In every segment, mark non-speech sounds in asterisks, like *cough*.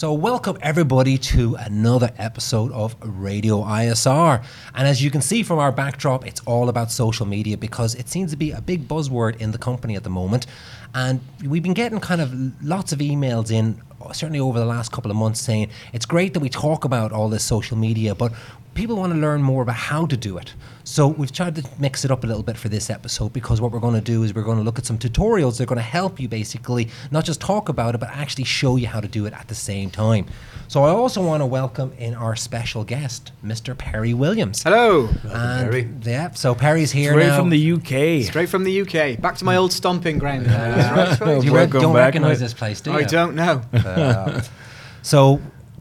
So, welcome everybody to another episode of Radio ISR. And as you can see from our backdrop, it's all about social media because it seems to be a big buzzword in the company at the moment. And we've been getting kind of lots of emails in, certainly over the last couple of months, saying it's great that we talk about all this social media, but people want to learn more about how to do it. So we've tried to mix it up a little bit for this episode because what we're going to do is we're going to look at some tutorials that are going to help you basically not just talk about it but actually show you how to do it at the same time. So I also want to welcome in our special guest, Mr. Perry Williams. Hello. And Perry. yeah, so Perry's here Straight now. from the UK. Straight from the UK. Back to my old stomping ground. *laughs* you re- Welcome don't back, recognize mate. this place, do you? I don't know. So,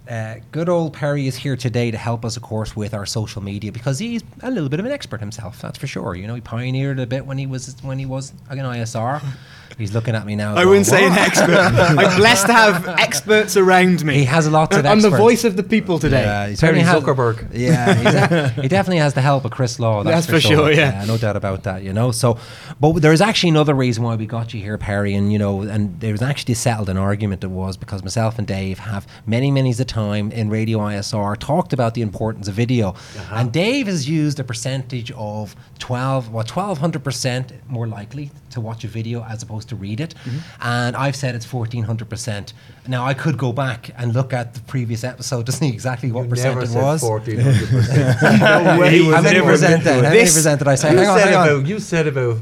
uh, good old Perry is here today to help us, of course, with our social media because he's a little bit of an expert himself. That's for sure. You know, he pioneered a bit when he was when he was an ISR. *laughs* He's looking at me now. I wouldn't say an expert. I'm *laughs* blessed to have experts around me. He has a lot of experts. I'm the voice of the people today. Yeah, *laughs* he Terry certainly has- Zuckerberg. Yeah, a- he definitely has the help of Chris Law. That's, That's for sure, yeah. no doubt about that. You know, so but there's actually another reason why we got you here, Perry, and you know, and there was actually settled an argument. It was because myself and Dave have many, many a time in Radio ISR talked about the importance of video, Uh-huh. and Dave has used a percentage of twelve, well, twelve hundred percent more likely to watch a video as opposed to read it, Mm-hmm. and I've said it's fourteen hundred percent. Now I could go back and look at the previous episode to see exactly what percent Never it said was. 1400%. *laughs* No way. How many never percent then? How many This- percent did I say? you, Hang on, said hang on. about, you said about,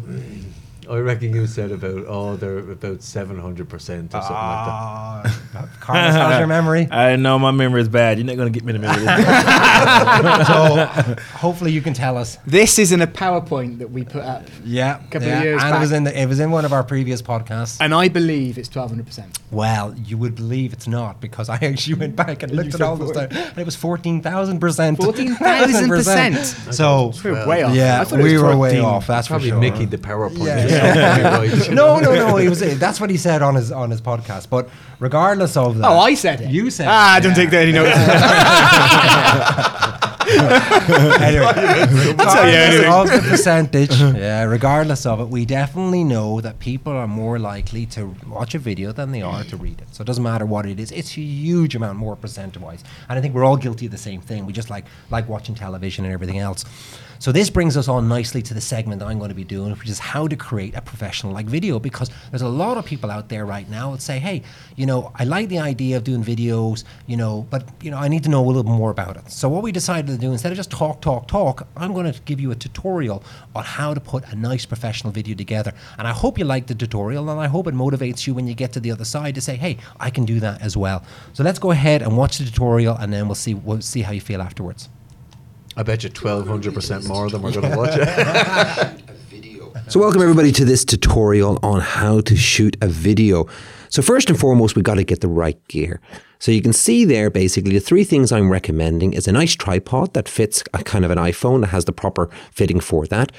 I reckon you said about, oh, they're about 700% or something like Ah, *laughs* Carlos, how's your memory? *laughs* I know my memory is bad. You're not going to get me in the middle. *laughs* so hopefully you can tell us. This is in a PowerPoint that we put up, Yeah, a Couple of years and it was in the, it was in one of our previous podcasts. and I believe it's 1200%. Well, you would believe it's not because I actually went back and looked at all this stuff, and it was fourteen thousand percent. 14,000%. So We're way off. yeah, I we was were way off. That's that. Probably for sure. Mickey the PowerPoint. Yeah. or something, right? no, no, no. He was. That's what he said on his on his podcast. But regardless of that, Oh, I said it. You said Ah, it, don't yeah. take that any notice. *laughs* anyway, tell you anyway. regardless of the percentage, *laughs* yeah, regardless of it, we definitely know that people are more likely to watch a video than they are to read it. So it doesn't matter what it is; it's a huge amount more percentage-wise. And I think we're all guilty of the same thing. We just like like watching television and everything else. So this brings us on nicely to the segment that I'm going to be doing, which is how to create a professional like video. Because there's a lot of people out there right now that say, "Hey, you know, I like the idea of doing videos, you know, but you know, I need to know a little more about it." So what we decided to do instead of just talk, talk, talk, I'm going to give you a tutorial on how to put a nice professional video together. And I hope you like the tutorial, and I hope it motivates you when you get to the other side to say, "Hey, I can do that as well." So let's go ahead and watch the tutorial, and then we'll see we'll see how you feel afterwards. I bet you 1200% more than we're going to watch it. *laughs* So welcome everybody to this tutorial on how to shoot a video. So first and foremost, we got to get the right gear. So you can see there basically the three things I'm recommending is a nice tripod that fits a kind of an iPhone that has the proper fitting for that.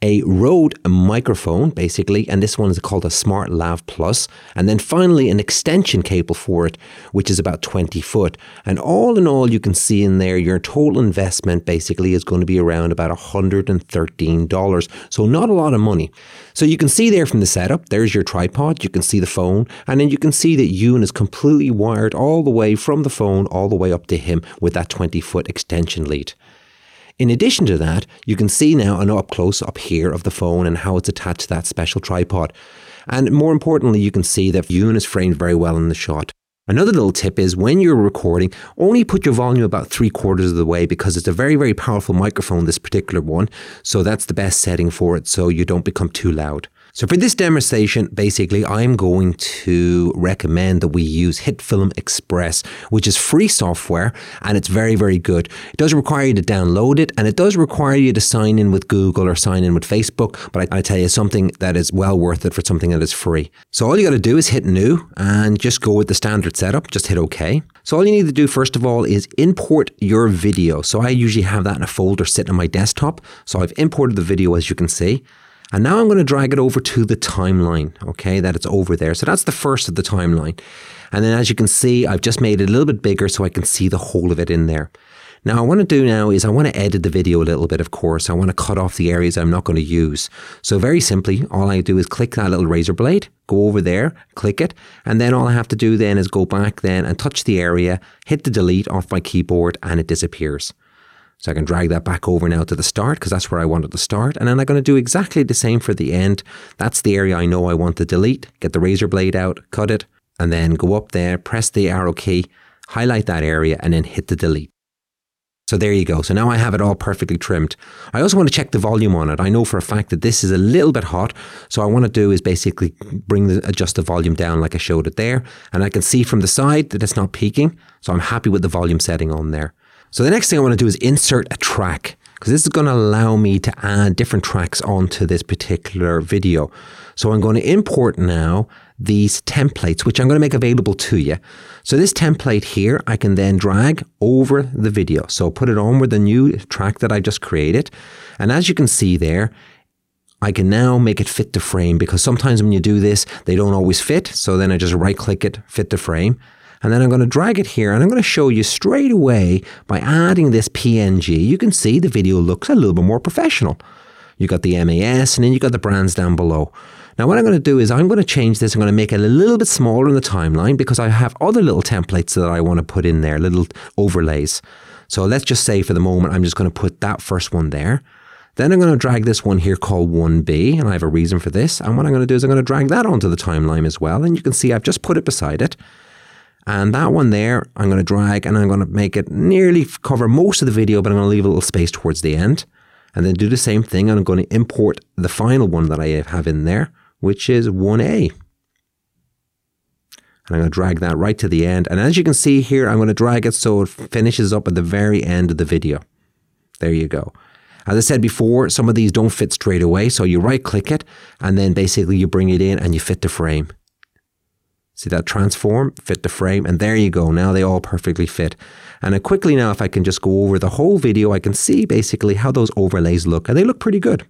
A Rode microphone, basically, and this one is called a Smart Lav Plus, and then finally an extension cable for it, which is about 20 foot. And all in all, you can see in there your total investment basically is going to be around about $113. So not a lot of money. So you can see there from the setup, there's your tripod, you can see the phone, and then you can see that Ewan is completely wired all the way from the phone all the way up to him with that 20 foot extension lead. In addition to that, you can see now an up close up here of the phone and how it's attached to that special tripod. And more importantly, you can see that Ewan is framed very well in the shot. Another little tip is when you're recording, only put your volume about three quarters of the way because it's a very, very powerful microphone, this particular one. So that's the best setting for it so you don't become too loud. So for this demonstration, basically, I'm going to recommend that we use HitFilm Express, which is free software and it's very, very good. It does require you to download it and it does require you to sign in with Google or sign in with Facebook. But I, I tell you something that is well worth it for something that is free. So all you got to do is hit new and just go with the standard setup. Just hit OK. So all you need to do first of all is import your video. So I usually have that in a folder sitting on my desktop. So I've imported the video as you can see. And now I'm going to drag it over to the timeline, okay, that it's over there. So that's the first of the timeline. And then as you can see, I've just made it a little bit bigger so I can see the whole of it in there. Now, I want to do now is I want to edit the video a little bit, of course. I want to cut off the areas I'm not going to use. So very simply, all I do is click that little razor blade, go over there, click it, and then all I have to do then is go back then and touch the area, hit the delete off my keyboard, and it disappears. So I can drag that back over now to the start because that's where I wanted to start. And then I'm going to do exactly the same for the end. That's the area I know I want to delete. Get the razor blade out, cut it, and then go up there, press the arrow key, highlight that area, and then hit the delete. So there you go. So now I have it all perfectly trimmed. I also want to check the volume on it. I know for a fact that this is a little bit hot. So I want to do is basically bring the adjust the volume down like I showed it there. And I can see from the side that it's not peaking. So I'm happy with the volume setting on there. So the next thing I want to do is insert a track because this is going to allow me to add different tracks onto this particular video. So I'm going to import now these templates, which I'm going to make available to you. So this template here, I can then drag over the video. So put it on with the new track that I just created. And as you can see there, I can now make it fit the frame because sometimes when you do this, they don't always fit. So then I just right click it, fit the frame. And then I'm going to drag it here and I'm going to show you straight away by adding this PNG. You can see the video looks a little bit more professional. You got the MAS and then you got the brands down below. Now what I'm going to do is I'm going to change this. I'm going to make it a little bit smaller in the timeline because I have other little templates that I want to put in there, little overlays. So let's just say for the moment, I'm just going to put that first one there. Then I'm going to drag this one here called 1B, and I have a reason for this. And what I'm going to do is I'm going to drag that onto the timeline as well. And you can see I've just put it beside it. And that one there, I'm going to drag and I'm going to make it nearly cover most of the video, but I'm going to leave a little space towards the end. And then do the same thing. And I'm going to import the final one that I have in there which is 1A. And I'm going to drag that right to the end. And as you can see here, I'm going to drag it so it finishes up at the very end of the video. There you go. As I said before, some of these don't fit straight away. So you right click it and then basically you bring it in and you fit the frame. See that transform, fit the frame, and there you go. Now they all perfectly fit. And I quickly now, if I can just go over the whole video, I can see basically how those overlays look, and they look pretty good.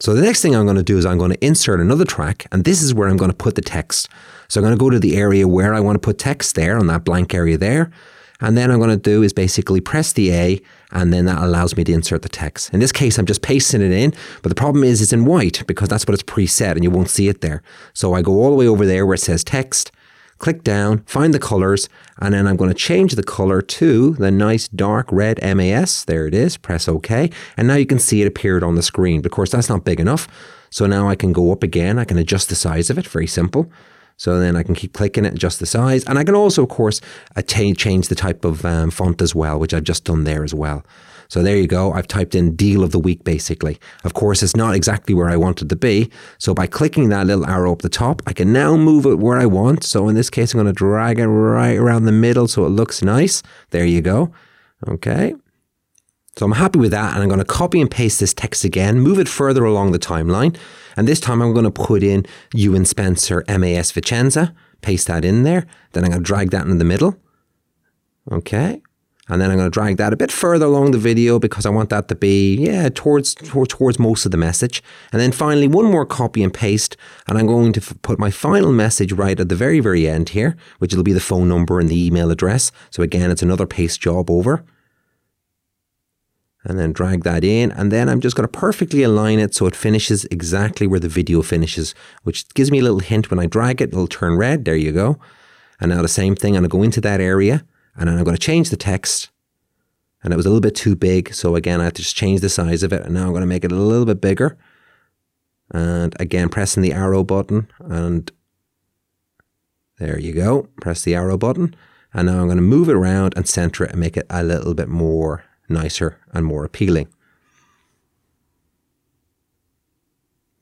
So the next thing I'm going to do is I'm going to insert another track and this is where I'm going to put the text. So I'm going to go to the area where I want to put text there on that blank area there. And then I'm going to do is basically press the A and then that allows me to insert the text. In this case, I'm just pasting it in, but the problem is it's in white because that's what it's preset and you won't see it there. So I go all the way over there where it says text click down, find the colors, and then I'm going to change the color to the nice dark red MAS. There it is. Press OK. And now you can see it appeared on the screen. But of course, that's not big enough. So now I can go up again. I can adjust the size of it. Very simple. So then I can keep clicking it, adjust the size. And I can also, of course, change the type of um, font as well, which I've just done there as well. So there you go. I've typed in deal of the week basically. Of course, it's not exactly where I wanted to be. So by clicking that little arrow up the top, I can now move it where I want. So in this case, I'm going to drag it right around the middle so it looks nice. There you go. Okay. So I'm happy with that and I'm going to copy and paste this text again, move it further along the timeline. And this time I'm going to put in Ewan Spencer MAS Vicenza, paste that in there. Then I'm going to drag that in the middle. Okay. And then I'm going to drag that a bit further along the video because I want that to be, yeah, towards, towards, towards most of the message. And then finally, one more copy and paste. And I'm going to f- put my final message right at the very, very end here, which will be the phone number and the email address. So again, it's another paste job over. And then drag that in. And then I'm just going to perfectly align it so it finishes exactly where the video finishes, which gives me a little hint when I drag it, it'll turn red. There you go. And now the same thing, I'm going to go into that area and then I'm going to change the text. And it was a little bit too big. So again, I have to just change the size of it. And now I'm going to make it a little bit bigger. And again, pressing the arrow button. And there you go. Press the arrow button. And now I'm going to move it around and center it and make it a little bit more nicer and more appealing.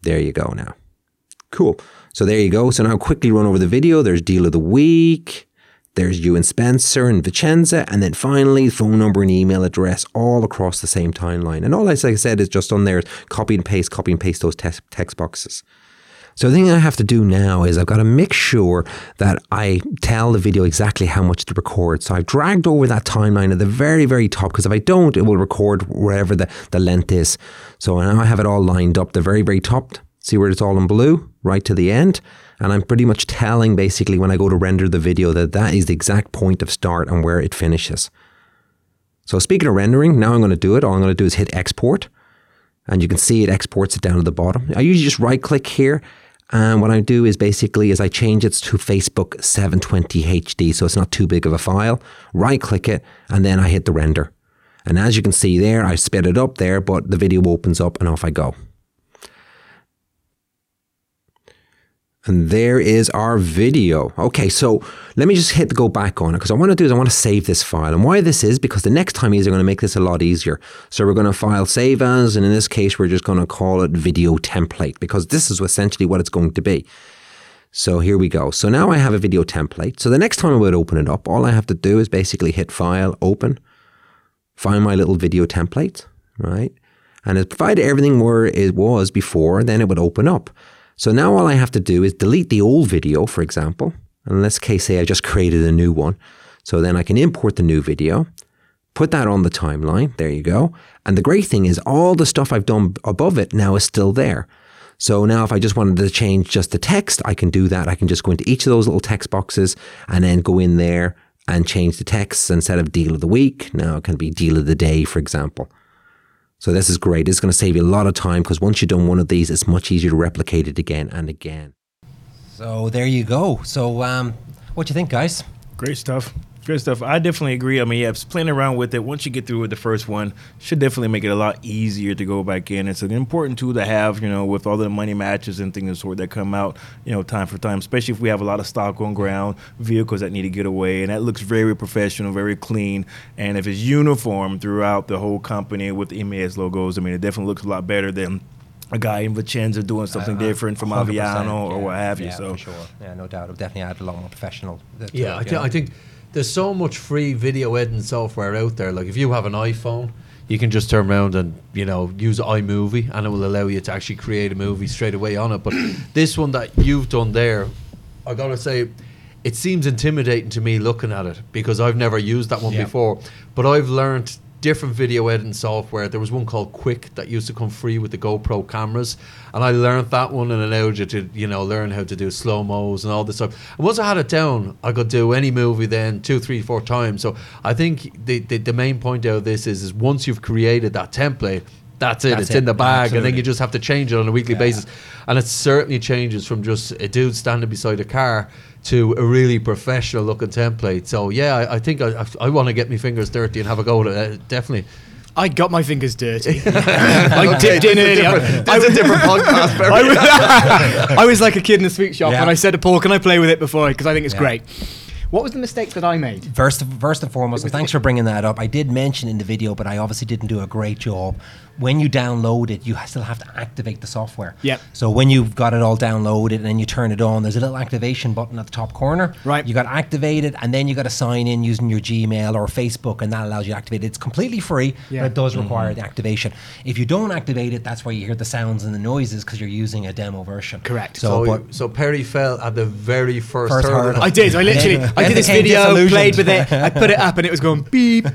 There you go now. Cool. So there you go. So now quickly run over the video. There's deal of the week. There's Ewan Spencer and Vicenza, and then finally phone number and email address all across the same timeline. And all I, like I said is just on there, copy and paste, copy and paste those text, text boxes. So the thing I have to do now is I've got to make sure that I tell the video exactly how much to record. So I've dragged over that timeline at the very, very top because if I don't, it will record wherever the, the length is. So now I have it all lined up. The very, very top See where it's all in blue, right to the end. And I'm pretty much telling basically when I go to render the video that that is the exact point of start and where it finishes. So speaking of rendering, now I'm going to do it. All I'm going to do is hit export. And you can see it exports it down to the bottom. I usually just right click here. And what I do is basically is I change it to Facebook 720 HD. So it's not too big of a file. Right click it and then I hit the render. And as you can see there, I sped it up there, but the video opens up and off I go. And there is our video. Okay, so let me just hit the go back on it because I want to do is I want to save this file. And why this is because the next time is going to make this a lot easier. So we're going to file save as, and in this case, we're just going to call it video template because this is essentially what it's going to be. So here we go. So now I have a video template. So the next time I would open it up, all I have to do is basically hit file, open, find my little video template, right? And if provided everything where it was before, then it would open up. So now all I have to do is delete the old video, for example. In this case, say I just created a new one. So then I can import the new video, put that on the timeline. There you go. And the great thing is all the stuff I've done above it now is still there. So now if I just wanted to change just the text, I can do that. I can just go into each of those little text boxes and then go in there and change the text instead of deal of the week. Now it can be deal of the day, for example. So this is great. It's going to save you a lot of time because once you've done one of these, it's much easier to replicate it again and again. So there you go. So um, what do you think, guys? Great stuff. Great stuff. I definitely agree. I mean, yeah, playing around with it. Once you get through with the first one, should definitely make it a lot easier to go back in. It's an important tool to have, you know, with all the money matches and things of the sort that come out, you know, time for time. Especially if we have a lot of stock on ground vehicles that need to get away, and that looks very professional, very clean. And if it's uniform throughout the whole company with the MAS logos, I mean, it definitely looks a lot better than a guy in Vicenza doing something Uh, different from 100%, Aviano or yeah, what have you. Yeah, so for sure. Yeah, no doubt. It'll definitely add a lot more professional. Yeah, it, I, you thi- know? I think there's so much free video editing software out there. Like if you have an iPhone, you can just turn around and you know use iMovie, and it will allow you to actually create a movie straight away on it. But *coughs* this one that you've done there, I gotta say, it seems intimidating to me looking at it because I've never used that one Yeah. before. But I've learned different video editing software. There was one called Quik that used to come free with the GoPro cameras, and I learned that one and allowed you to you know learn how to do slow mos and all this stuff. And once I had it down, I could do any movie then two, three, four times. So I think the the, the main point out of this is is once you've created that template. That's it. That's it's it. in the bag, and then you just have to change it on a weekly Yeah. basis. And it certainly changes from just a dude standing beside a car to a really professional looking template. So yeah, I, I think I, I, I want to get my fingers dirty and have a go at it. Uh, definitely. I got my fingers dirty. *laughs* *laughs* I dipped in earlier. I, That's a different *laughs* podcast. I was, I was like a kid in a sweet shop, Yeah. and I said to Paul, "Can I play with it before?" Because I think it's Yeah. great. What was the mistake that I made? First, first and foremost, and thanks for bringing that up. I did mention in the video, but I obviously didn't do a great job. When you download it, you still have to activate the software. Yep. So when you've got it all downloaded and then you turn it on, there's a little activation button at the top corner. Right. You got to activate it, and then you got to sign in using your Gmail or Facebook, and that allows you to activate it. It's completely free, Yeah. but it does require mm-hmm. the activation. If you don't activate it, that's why you hear the sounds and the noises because you're using a demo version. Correct. So, So, but so Perry fell at the very first, First hurdle. hurdle. I did. I literally. Then- *laughs* I did this video, played with it. I put it up, and it was going beep,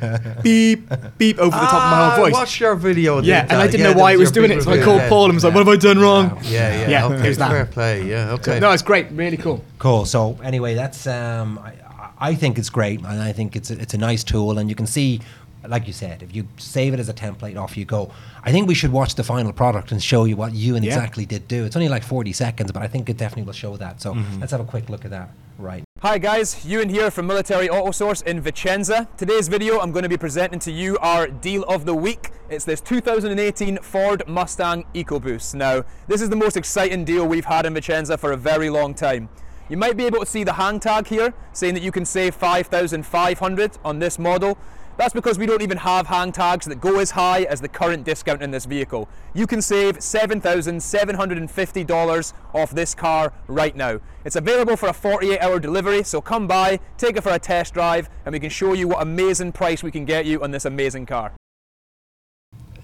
beep, beep over the top of my whole ah, voice. Watch your video. Yeah, and I didn't Yeah, know why it was doing it, so I called. Paul and was like, "What have I done wrong?" Yeah, yeah. Yeah, okay, it was that. fair play. Yeah, okay. No, it's great. Really cool. Cool. So anyway, that's um, I, I think it's great, and I think it's a, it's a nice tool, and you can see, like you said, if you save it as a template, off you go. I think we should watch the final product and show you what you and Yeah. exactly did do. It's only like forty seconds, but I think it definitely will show that. So let's have a quick look at that. Right. Hi guys, Ewan here from Military Auto Source in Vicenza. Today's video I'm going to be presenting to you our deal of the week. It's this 2018 Ford Mustang EcoBoost. Now, this is the most exciting deal we've had in Vicenza for a very long time. You might be able to see the hang tag here saying that you can save 5,500 on this model. That's because we don't even have hang tags that go as high as the current discount in this vehicle. You can save $7,750 off this car right now. It's available for a 48 hour delivery, so come by, take it for a test drive, and we can show you what amazing price we can get you on this amazing car.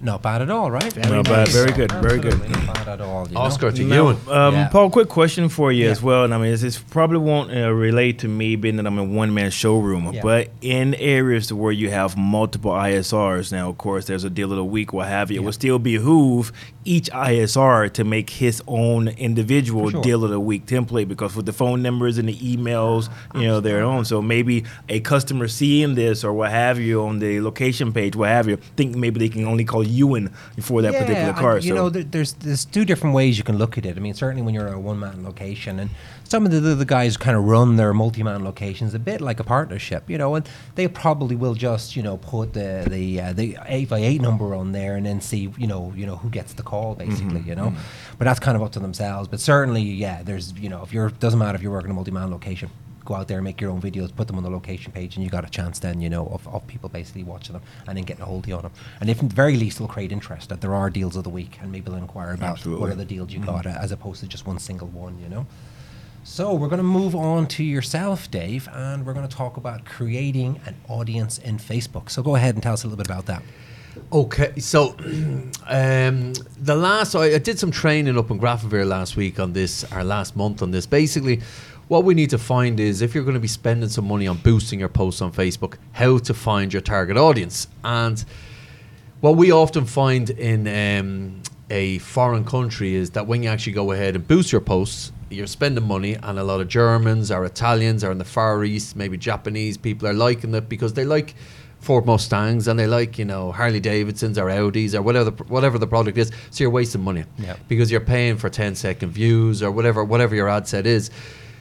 Not bad at all, right? Not bad. Very good. Very good. Absolutely Not bad at all. all. You know? Oscar to Now, Ewan. um, Yeah. Paul, quick question for you as well. And I mean, this, this probably won't uh, relate to me being that I'm a one man showroom, Yeah. but in areas where you have multiple ISRs, now, of course, there's a deal of the week, what have you, it would still be behoove each ISR to make his own individual sure. deal of the week template because with the phone numbers and the emails, you know, their own. So maybe a customer seeing this or what have you on the location page, what have you, think maybe they can only call Ewan for that particular car. car. You so. know, there's there's two different ways you can look at it. I mean, certainly when you're a one man location, and some of the, the guys kind of run their multi man locations a bit like a partnership, you know, and they probably will just you know put the the uh, the eight by eight number on there and then see you know you know who gets the call basically, you know, but that's kind of up to themselves. But certainly, yeah, there's you know if you're doesn't matter if you're working a multi man location. Go out there and make your own videos, put them on the location page, and you got a chance then, you know, of, of people basically watching them and then getting a hold of you on them. And if at the very least, it'll create interest that there are deals of the week, and maybe they'll inquire about Absolutely. what are the deals you got, uh, as opposed to just one single one, you know. So we're going to move on to yourself, Dave, and we're going to talk about creating an audience in Facebook. So go ahead and tell us a little bit about that. Okay, so *clears throat* um, the last I, did some training up in Grafenwehr last week on this, our last month on this. Basically, what we need to find is if you're going to be spending some money on boosting your posts on Facebook, how to find your target audience. And what we often find in um, a foreign country is that when you actually go ahead and boost your posts, you're spending money, and a lot of Germans or Italians or in the Far East, maybe Japanese people are liking it because they like Ford Mustangs and they like you know Harley Davidsons or Audis or whatever the, whatever the product is. So you're wasting money Yeah. because you're paying for 10 second views or whatever whatever your ad set is.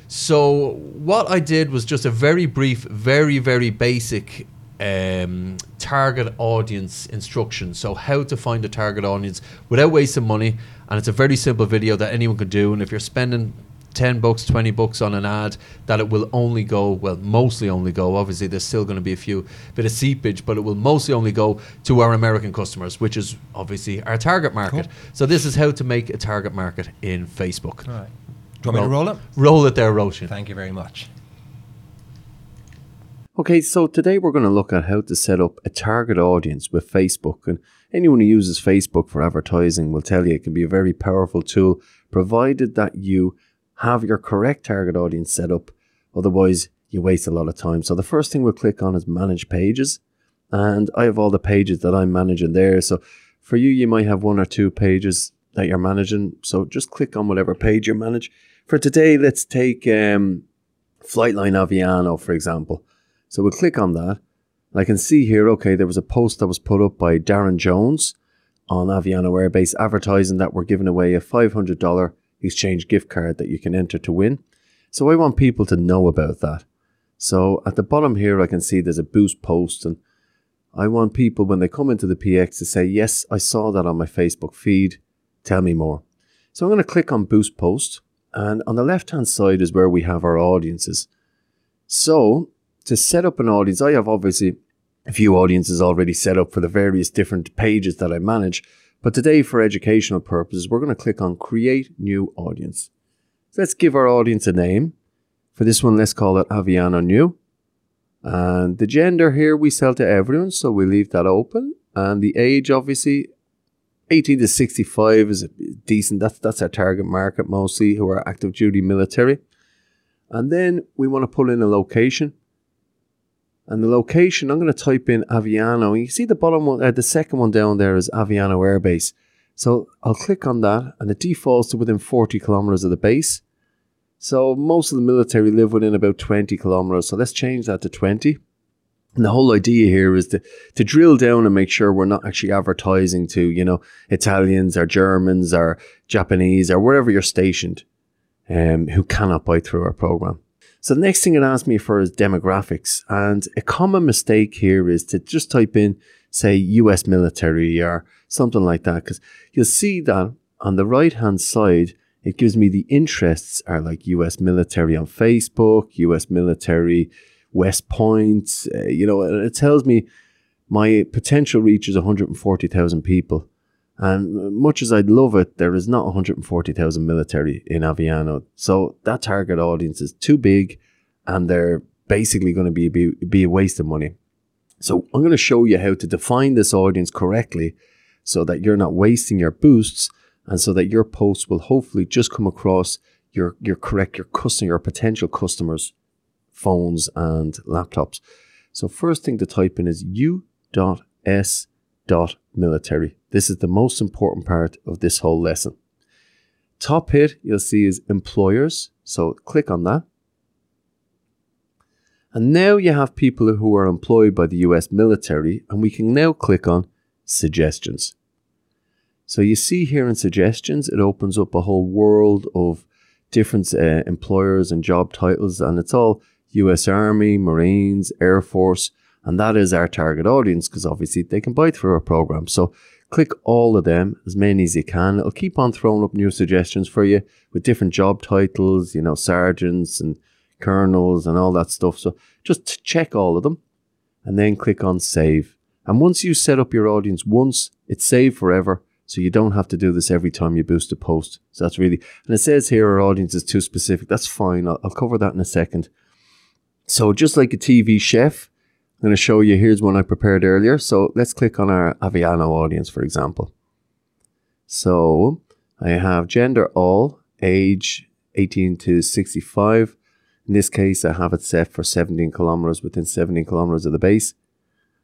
So what I did was just a very brief, very very basic um, target audience instruction. So how to find a target audience without wasting money, and it's a very simple video that anyone can do. And if you're spending 10 bucks 20 bucks on an ad that it will only go well mostly only go obviously there's still going to be a few bit of seepage but it will mostly only go to our american customers which is obviously our target market so this is how to make a target market in facebook All right. Do you want me to roll it? roll it there roshan Thank you very much. Okay, so today we're going to look at how to set up a target audience with Facebook. And anyone who uses Facebook for advertising will tell you it can be a very powerful tool, provided that you have your correct target audience set up. Otherwise, you waste a lot of time. So the first thing we'll click on is manage pages. And I have all the pages that I'm managing there. So for you, you might have one or two pages that you're managing. So just click on whatever page you manage. For today, let's take um, Flightline Aviano, for example. So we'll click on that. And I can see here, okay, there was a post that was put up by Darren Jones on Aviano Airbase advertising that we're giving away a $500 exchange gift card that you can enter to win. So I want people to know about that. So at the bottom here, I can see there's a boost post, and I want people when they come into the PX to say, Yes, I saw that on my Facebook feed. Tell me more. So I'm going to click on boost post, and on the left hand side is where we have our audiences. So to set up an audience, I have obviously a few audiences already set up for the various different pages that I manage. But today, for educational purposes, we're going to click on Create New Audience. So let's give our audience a name. For this one, let's call it Aviano New. And the gender here, we sell to everyone, so we leave that open. And the age, obviously, 18 to 65 is a decent. That's, that's our target market mostly, who are active duty military. And then we want to pull in a location. And the location, I'm going to type in Aviano. You see the bottom one, uh, the second one down there is Aviano Air Base. So I'll click on that and it defaults to within 40 kilometers of the base. So most of the military live within about 20 kilometers. So let's change that to 20. And the whole idea here is to, to drill down and make sure we're not actually advertising to, you know, Italians or Germans or Japanese or wherever you're stationed um, who cannot buy through our program. So the next thing it asks me for is demographics. And a common mistake here is to just type in, say, US military or something like that. Because you'll see that on the right hand side, it gives me the interests are like US military on Facebook, US military, West Point, uh, you know, and it tells me my potential reach is 140,000 people. And much as I'd love it, there is not 140,000 military in Aviano. So that target audience is too big and they're basically going to be, be, be a waste of money. So I'm going to show you how to define this audience correctly so that you're not wasting your boosts and so that your posts will hopefully just come across your your correct your customer your potential customers phones and laptops so first thing to type in is u.s.military this is the most important part of this whole lesson top hit you'll see is employers so click on that and now you have people who are employed by the US military, and we can now click on suggestions. So you see here in suggestions, it opens up a whole world of different uh, employers and job titles, and it's all US Army, Marines, Air Force, and that is our target audience because obviously they can buy through our program. So click all of them, as many as you can. It'll keep on throwing up new suggestions for you with different job titles, you know, sergeants and colonels and all that stuff. So just check all of them and then click on save. And once you set up your audience once, it's saved forever. So you don't have to do this every time you boost a post. So that's really, and it says here our audience is too specific. That's fine. I'll, I'll cover that in a second. So just like a TV chef, I'm going to show you, here's one I prepared earlier. So let's click on our Aviano audience, for example. So I have gender all, age 18 to 65. In this case, I have it set for 17 kilometers within 17 kilometers of the base.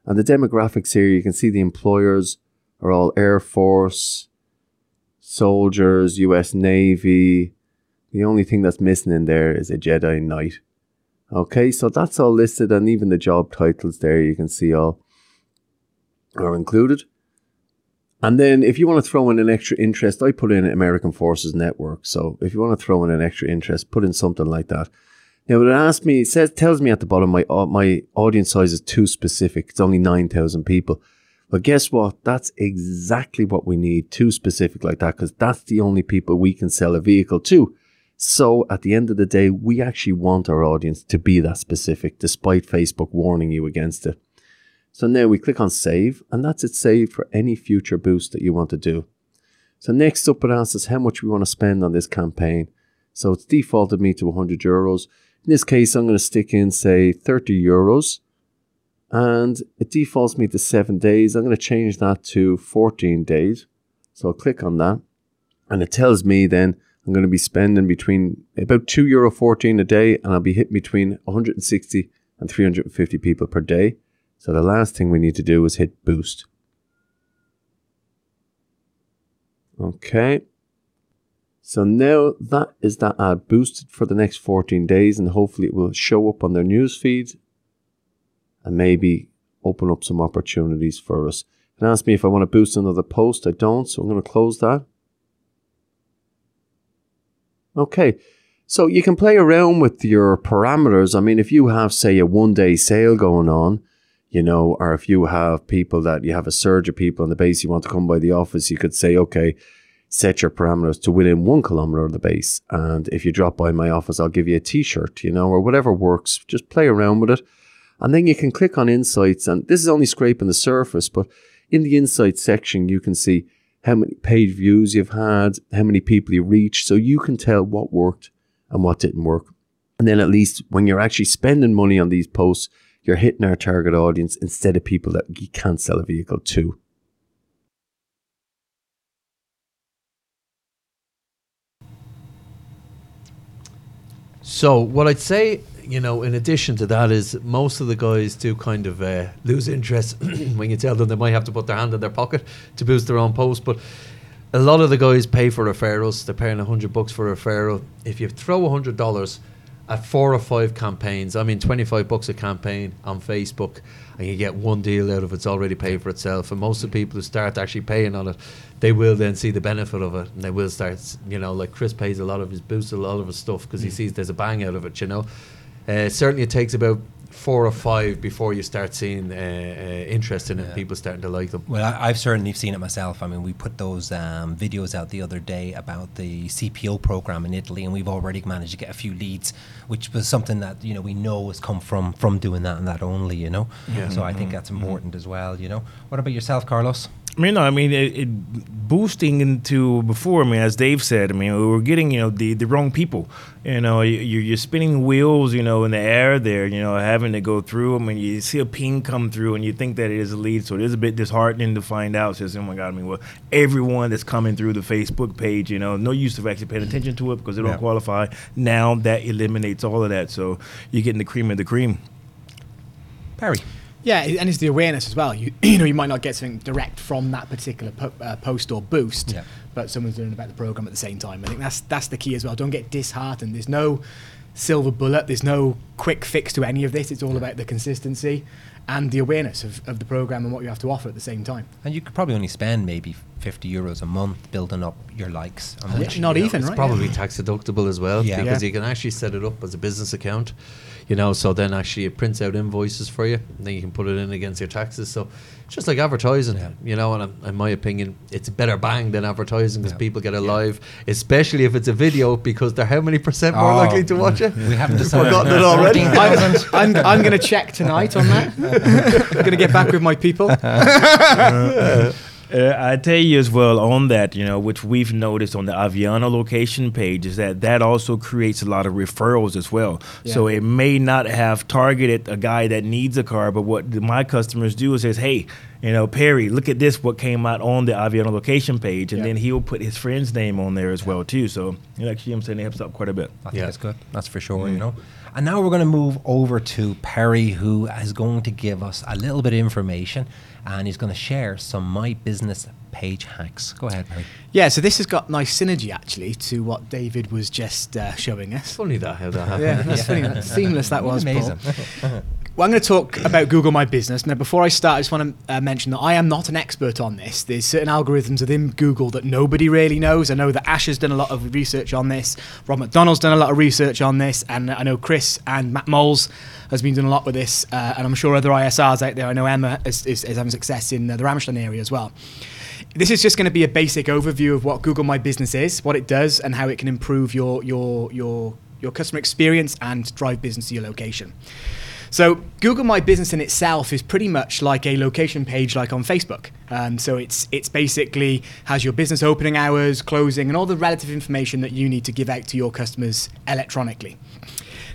And the demographics here, you can see the employers are all Air Force, soldiers, US Navy. The only thing that's missing in there is a Jedi Knight. Okay, so that's all listed, and even the job titles there you can see all are included. And then if you want to throw in an extra interest, I put in American Forces Network. So if you want to throw in an extra interest, put in something like that. Now it asks me, it says, tells me at the bottom my uh, my audience size is too specific. It's only nine thousand people. But guess what? That's exactly what we need. Too specific like that, because that's the only people we can sell a vehicle to. So at the end of the day, we actually want our audience to be that specific, despite Facebook warning you against it. So now we click on save, and that's it saved for any future boost that you want to do. So next up, it asks us how much we want to spend on this campaign. So it's defaulted me to 100 euros. In this case, I'm going to stick in, say, 30 euros. And it defaults me to seven days. I'm going to change that to 14 days. So I'll click on that. And it tells me then I'm going to be spending between about two euro 14 a day, and I'll be hitting between 160 and 350 people per day. So the last thing we need to do is hit boost. Okay. So now that is that ad boosted for the next 14 days, and hopefully it will show up on their news feed and maybe open up some opportunities for us. And ask me if I want to boost another post. I don't, so I'm going to close that. Okay, so you can play around with your parameters. I mean, if you have, say, a one day sale going on, you know, or if you have people that you have a surge of people on the base, you want to come by the office, you could say, okay, set your parameters to within one kilometer of the base. And if you drop by my office, I'll give you a t shirt, you know, or whatever works. Just play around with it. And then you can click on insights. And this is only scraping the surface, but in the insights section, you can see how many page views you've had, how many people you reached. So you can tell what worked and what didn't work. And then at least when you're actually spending money on these posts, you're hitting our target audience instead of people that you can't sell a vehicle to. So what I'd say, you know, in addition to that, is most of the guys do kind of uh, lose interest *clears throat* when you tell them they might have to put their hand in their pocket to boost their own post. But a lot of the guys pay for referrals. They're paying a hundred bucks for a referral. If you throw a hundred dollars at four or five campaigns, I mean, twenty-five bucks a campaign on Facebook, and you get one deal out of it, it's already paid for itself. And most of the people who start actually paying on it, they will then see the benefit of it, and they will start, you know, like Chris pays a lot of his boosts, a lot of his stuff because he sees there's a bang out of it, you know. Uh, certainly, it takes about four or five before you start seeing uh, uh, interest in it, people starting to like them. Well, I, I've certainly seen it myself. I mean, we put those um, videos out the other day about the CPO program in Italy, and we've already managed to get a few leads, which was something that you know we know has come from from doing that and that only. You know, Yeah. so I think that's important as well. You know, what about yourself, Carlos? I mean, no, I mean, it, it boosting into before. I mean, as Dave said, I mean, we we're getting you know the, the wrong people. You know, you, you're you're spinning wheels, you know, in the air there. You know, having to go through. I mean, you see a ping come through, and you think that it is a lead. So it is a bit disheartening to find out. Says, oh my god, I mean, well, everyone that's coming through the Facebook page, you know, no use of actually paying attention to it because they don't Yeah. qualify. Now that eliminates all of that. So you're getting the cream of the cream. Perry. Yeah, and it's the awareness as well. You *clears throat* you know you might not get something direct from that particular po- uh, post or boost, Yeah. but someone's learning about the program at the same time. I think that's that's the key as well. Don't get disheartened. There's no silver bullet. There's no quick fix to any of this. It's all about the consistency and the awareness of, of the program and what you have to offer at the same time. And you could probably only spend maybe 50 euros a month building up your likes. on Yeah, which, not you know, even, It's right? probably tax deductible as well Yeah. because Yeah. you can actually set it up as a business account, you know. So then actually it prints out invoices for you, and then you can put it in against your taxes. So it's just like advertising, Yeah. you know. And in my opinion, it's a better bang than advertising because Yeah. people get it live, especially if it's a video because they're how many percent more Oh, likely to watch it? We haven't decided. Forgotten it already. I'm, I'm, I'm going to check tonight on that. *laughs* I'm going to get back with my people. *laughs* Uh, I tell you as well on that, you know, which we've noticed on the Aviano location page is that that also creates a lot of referrals as well. So it may not have targeted a guy that needs a car, but what my customers do is says, hey, you know, Perry, look at this, what came out on the Aviano location page, and Yeah. then he'll put his friend's name on there as well too. So it actually, I'm saying it helps out quite a bit. I think Yeah. that's good. That's for sure, you know. And now we're going to move over to Perry, who is going to give us a little bit of information and he's going to share some My Business page hacks. Go ahead, Perry. Yeah, so this has got nice synergy actually to what David was just uh, showing us. Funny that how that happened. Yeah, that's funny. That's *laughs* seamless that was. Paul. Amazing. *laughs* Well, I'm going to talk about Google My Business. Now, before I start, I just want to uh, mention that I am not an expert on this. There's certain algorithms within Google that nobody really knows. I know that Ash has done a lot of research on this. Rob McDonald's done a lot of research on this, and I know Chris and Matt Moles has been doing a lot with this, uh, and I'm sure other ISRs out there. I know Emma is, is, is having success in uh, the Ramstein area as well. This is just going to be a basic overview of what Google My Business is, what it does, and how it can improve your your your your customer experience and drive business to your location. So Google My Business in itself is pretty much like a location page, like on Facebook. Um, so it's it's basically has your business opening hours, closing, and all the relative information that you need to give out to your customers electronically.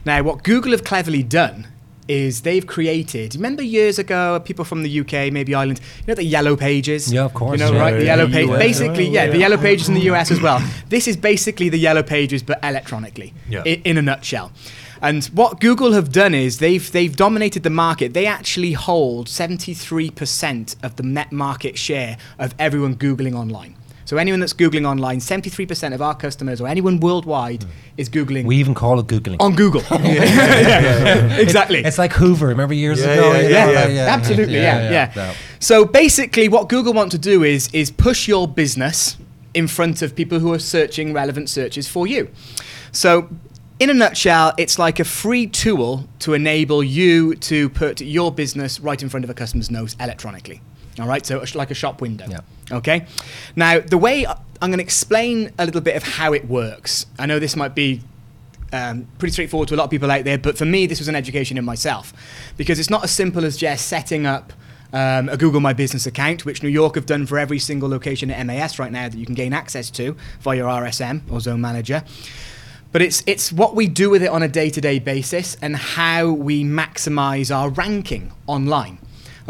Now, what Google have cleverly done is they've created. Remember years ago, people from the UK, maybe Ireland, you know the yellow pages. Yeah, of course, You know, yeah. right? The yellow the page. US. Basically, yeah, the yellow pages in the *laughs* US as well. This is basically the yellow pages, but electronically. Yeah. i- in a nutshell. And what Google have done is they've they've dominated the market. They actually hold 73% of the net market share of everyone googling online. So anyone that's googling online, 73% of our customers or anyone worldwide hmm. is googling We even call it Googling. on Google. *laughs* Yeah, *laughs* exactly. It's like Hoover, remember years Yeah, ago? yeah, you yeah, yeah. Absolutely, yeah, yeah. No. So basically, what Google want to do is is push your business in front of people who are searching relevant searches for you. So. In a nutshell, it's like a free tool to enable you to put your business right in front of a customer's nose electronically. All right, so like a shop window. Yeah. Okay. Now, the way I- I'm going to explain a little bit of how it works. I know this might be um, pretty straightforward to a lot of people out there, but for me, this was an education in myself because it's not as simple as just setting up um, a Google My Business account, which New York have done for every single location at MAS right now that you can gain access to via your RSM or Zone Manager. But it's it's what we do with it on a day-to-day basis and how we maximize our ranking online.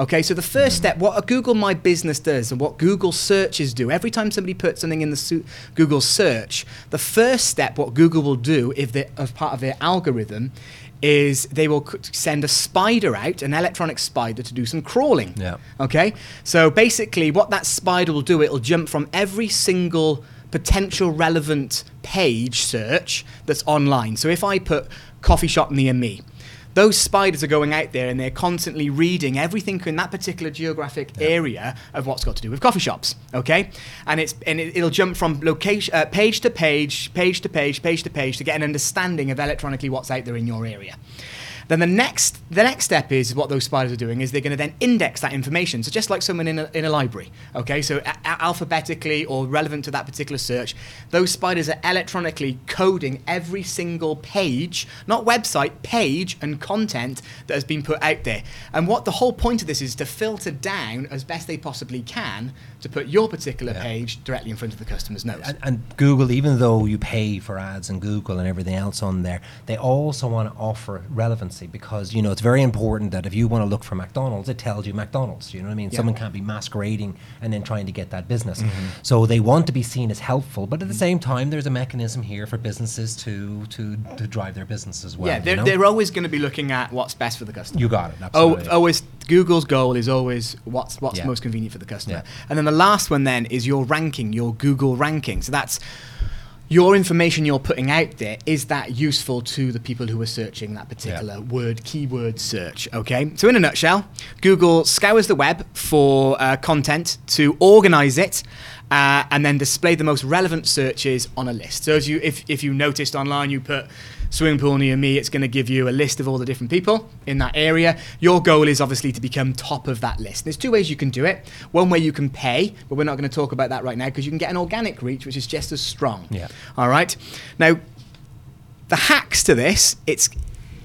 Okay, so the first step, what a Google My Business does and what Google searches do, every time somebody puts something in the su- Google search, the first step, what Google will do, if they as part of their algorithm, is they will send a spider out, an electronic spider, to do some crawling. Yeah. Okay, so basically, what that spider will do, it'll jump from every single potential relevant page search that's online. So if I put coffee shop near me, those spiders are going out there and they're constantly reading everything in that particular geographic area of what's got to do with coffee shops. Okay, and it's and it, it'll jump from location uh, page to page, page to page, page to page to get an understanding of electronically what's out there in your area. Then the next the next step is what those spiders are doing is they're going to then index that information. So just like someone in a, in a library, okay, so a- alphabetically or relevant to that particular search, those spiders are electronically coding every single page, not website, page and content that has been put out there. And what the whole point of this is to filter down as best they possibly can to put your particular Yeah. page directly in front of the customer's nose. And, and Google, even though you pay for ads and Google and everything else on there, they also want to offer because you know it's very important that if you want to look for McDonald's, it tells you McDonald's. You know what I mean? Yeah. Someone can't be masquerading and then trying to get that business. Mm-hmm. So they want to be seen as helpful, but at the same time, there's a mechanism here for businesses to to, to drive their business as well. yeah, they're, know? they're always going to be looking at what's best for the customer. you got it. Oh, always Google's goal is always what's what's Yeah. most convenient for the customer. Yeah. And then the last one then is your ranking, your Google ranking. So that's your information you're putting out there is that useful to the people who are searching that particular word keyword search okay? So in a nutshell google scours the web for uh, content to organize it uh, and then display the most relevant searches on a list. So as you if, if you noticed online you put swimming pool near me it's going to give you a list of all the different people in that area. Your goal is obviously to become top of that list. There's two ways you can do it. One way you can pay but we're not going to talk about that right now because you can get an organic reach which is just as strong. Yeah. all right? Now the hacks to this it's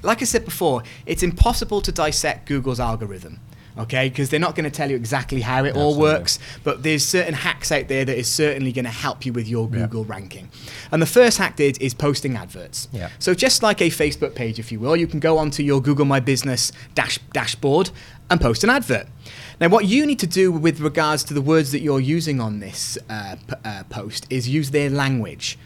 like i said before it's impossible to dissect google's algorithm okay? Because they're not going to tell you exactly how it all works but there's certain hacks out there that is certainly going to help you with your google ranking. And the first hack is, is posting adverts. Yeah. so just like a facebook page if you will you can go onto your google my business dash dashboard and post an advert. Now what you need to do with regards to the words that you're using on this uh, p- uh, post is use their language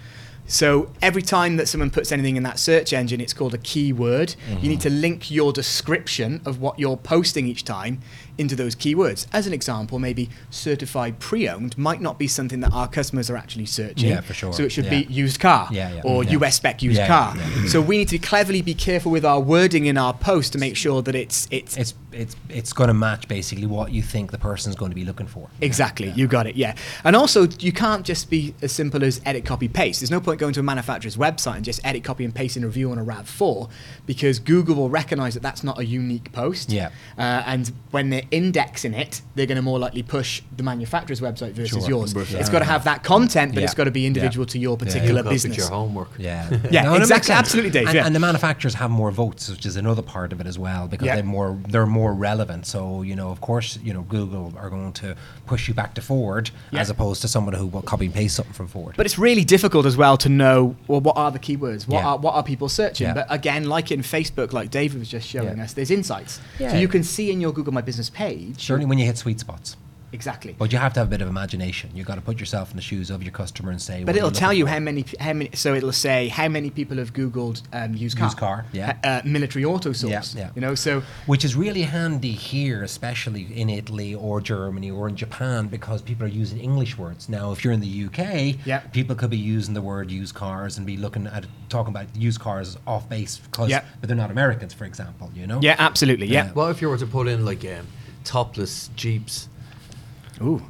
so every time that someone puts anything in that search engine, it's called a keyword. You need to mm-hmm. link your description of what you're posting each time into those keywords. As an example, maybe certified pre-owned might not be something that our customers are actually searching. Yeah, for sure. So it should Yeah. be used car Yeah, yeah. or mm-hmm. Yeah. US spec used car. yeah, So we need to cleverly be careful with our wording in our post to make sure that it's it's it's it's it's going to match basically what you think the person's going to be looking for. Exactly, you got it, yeah. And also, you can't just be as simple as edit, copy, paste. There's no point going to a manufacturer's website and just edit, copy, and paste in a review on a RAV4 because Google will recognize that that's not a unique post. Yeah. Uh, and when they're indexing it, they're going to more likely push the manufacturer's website versus Sure. yours. Yeah. It's got to have that content, but Yeah. it's got to be individual Yeah. to your particular Look up at business. your homework. Yeah, *laughs* Yeah, No, and it makes exactly, absolutely, Dave, And, yeah. and the manufacturers have more votes, which is another part of it as well, because Yeah. they're more they're more relevant. So you know, of course, you know, Google are going to push you back to Ford Yeah. as opposed to someone who will copy and paste something from Ford. But it's really difficult as well to know well what are the keywords, what Yeah. are what are people searching. Yeah. But again, like in Facebook, like David was just showing Yeah. us, there's insights. Yeah. So you can see in your Google My Business page Certainly, when you hit sweet spots, exactly. but you have to have a bit of imagination. You've got to put yourself in the shoes of your customer and say. But it'll tell you for? how many how many. So it'll say how many people have Googled um, used car, Used car, yeah. uh, military auto source. Yeah, yeah. You know, so Which is really handy here, especially in Italy or Germany or in Japan, because people are using English words. Now, if you're in the UK, Yeah. people could be using the word used cars and be looking at talking about used cars off base, because, Yeah. but they're not Americans, for example, you know? yeah, absolutely, yeah. What if you were to put in like um, topless jeeps? Ooh,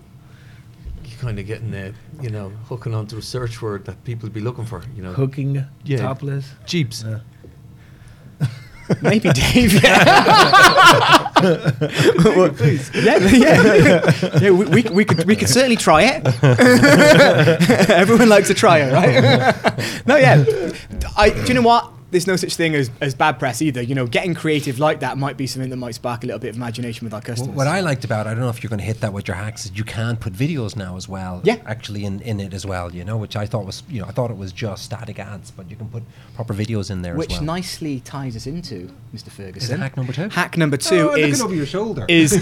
You're kind of getting there, you know, hooking onto a search word that people would be looking for. You know, Hooking Yeah. topless. jeeps. *laughs* maybe Dave. *laughs* yeah, *laughs* yeah, yeah. We, we, we could we could certainly try it. Everyone likes a trial, right? no, yeah. I, do you know what? There's no such thing as, as bad press either. You know, getting creative like that might be something that might spark a little bit of imagination with our Wh- customers. What I liked about, it, I don't know if you're going to hit that with your hacks, is you can put videos now as well. Yeah. Actually, in, in it as well, you know, which I thought was, you know, I thought it was just static ads, but you can put proper videos in there which as well. nicely ties us into Mr. Ferguson. hack number two? Hack number oh, two Oh, is looking over your shoulder. is *laughs* is,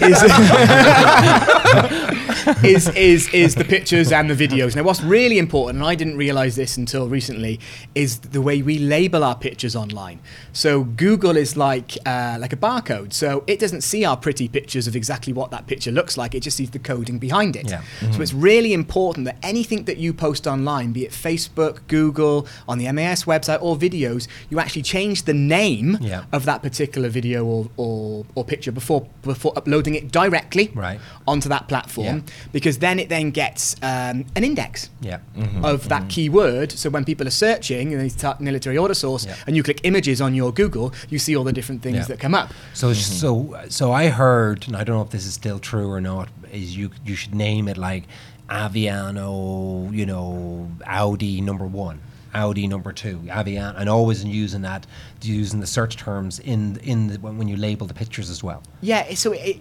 is is is the pictures and the videos. Now, what's really important, and I didn't realize this until recently, is the way we label our pictures online. So Google is like uh, like a barcode. So it doesn't see our pretty pictures of exactly what that picture looks like. It just sees the coding behind it. Yeah. So it's really important that anything that you post online, be it Facebook, Google, on the MAS website, or videos, you actually change the name Yeah. of that particular video or, or, or picture before before uploading it directly Right. onto that platform. Yeah. because then it then gets um, an index Yeah. of that keyword. So when people are searching and they type military auto source Yeah. And you click images on your Google, you see all the different things Yeah. that come up. So so so I heard, and I don't know if this is still true or not, is you you should name it like Aviano, you know, Audi number one. Audi number two, Avian, and always using that, using the search terms in in the, when when you label the pictures as well. Yeah, so it,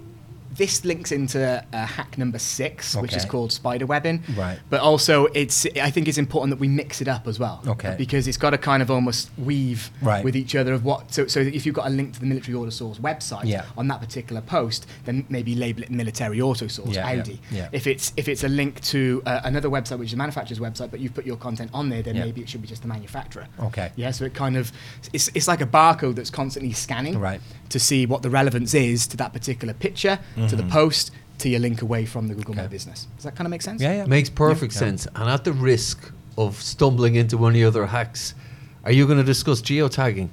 this links into uh, hack number six, which is called spider webbing. Right. But also, it's I think it's important that we mix it up as well. Okay. Because it's got to kind of almost weave Right. with each other of what. So, so if you've got a link to the military auto source website Yeah. on that particular post, then maybe label it military auto source Yeah, Audi. yeah. If it's if it's a link to uh, another website which is a manufacturer's website, but you've put your content on there, then maybe it should be just the manufacturer. Okay. Yeah. So it kind of it's it's like a barcode that's constantly scanning Right. To see what the relevance is to that particular picture, to the post, to your link away from the Google My Mm-hmm. Business. Does that kind of make sense? Yeah, yeah. Makes perfect Yeah. sense. And at the risk of stumbling into one of the other hacks, are you going to discuss geotagging?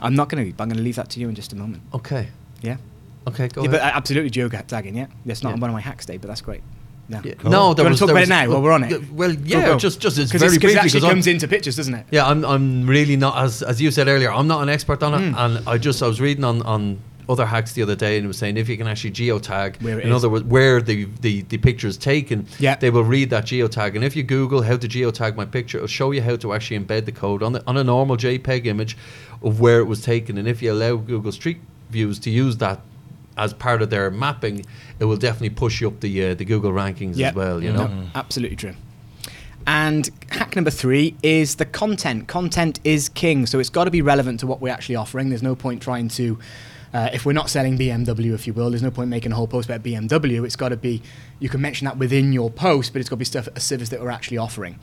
I'm not going to. But I'm going to leave that to you in just a moment. Okay. Yeah. Okay, go yeah, ahead. but absolutely geotagging. Yeah. That's not Yeah. one of my hacks today, but that's great. Yeah. Yeah. Cool. No, Do you there wanna talk about was- it now while we're on it? Well, yeah, go. just just it's Because very it actually comes into pictures, doesn't it? Yeah, I'm, I'm really not as as you said earlier. I'm not an expert on it, Hmm. and I just I was reading on on other hacks the other day, and it was saying if you can actually geotag, Where in is. other words, where the, the the picture is taken, Yeah. they will read that geotag. And if you Google how to geotag my picture, it'll show you how to actually embed the code on the, on a normal JPEG image of where it was taken. And if you allow Google Street Views to use that. As part of their mapping, it will definitely push you up the uh, the Google rankings Yeah. as well. You know, No, absolutely true. And hack number three is the content. Content is king, so it's got to be relevant to what we're actually offering. There's no point trying to, uh, if we're not selling BMW, if you will, there's no point making a whole post about BMW. It's got to be, you can mention that within your post, but it's got to be stuff, a service that we're actually offering.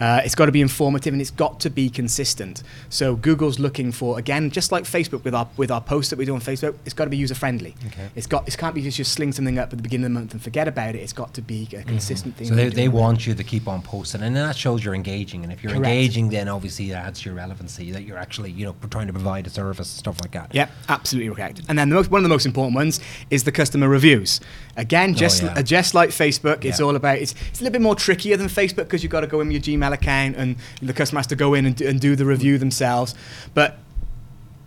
Uh, it's got to be informative and it's got to be consistent. So Google's looking for, again, just like Facebook with our with our posts that we do on Facebook, it's got to be user friendly. Okay. It's got, it can't be just, just sling something up at the beginning of the month and forget about it. It's got to be a consistent thing. Mm-hmm. So they, they want you to keep on posting, and that shows you're engaging. And if you're Correct. engaging, then obviously it adds to your relevancy that you're actually, you know, trying to provide a service and stuff like that. Yep, absolutely And then the most, one of the most important ones is the customer reviews. Again, just yeah. uh, just like Facebook, it's all about it's, it's a little bit more trickier than Facebook because you've got to go in with your Gmail account and the customer has to go in and do, and do the review themselves. But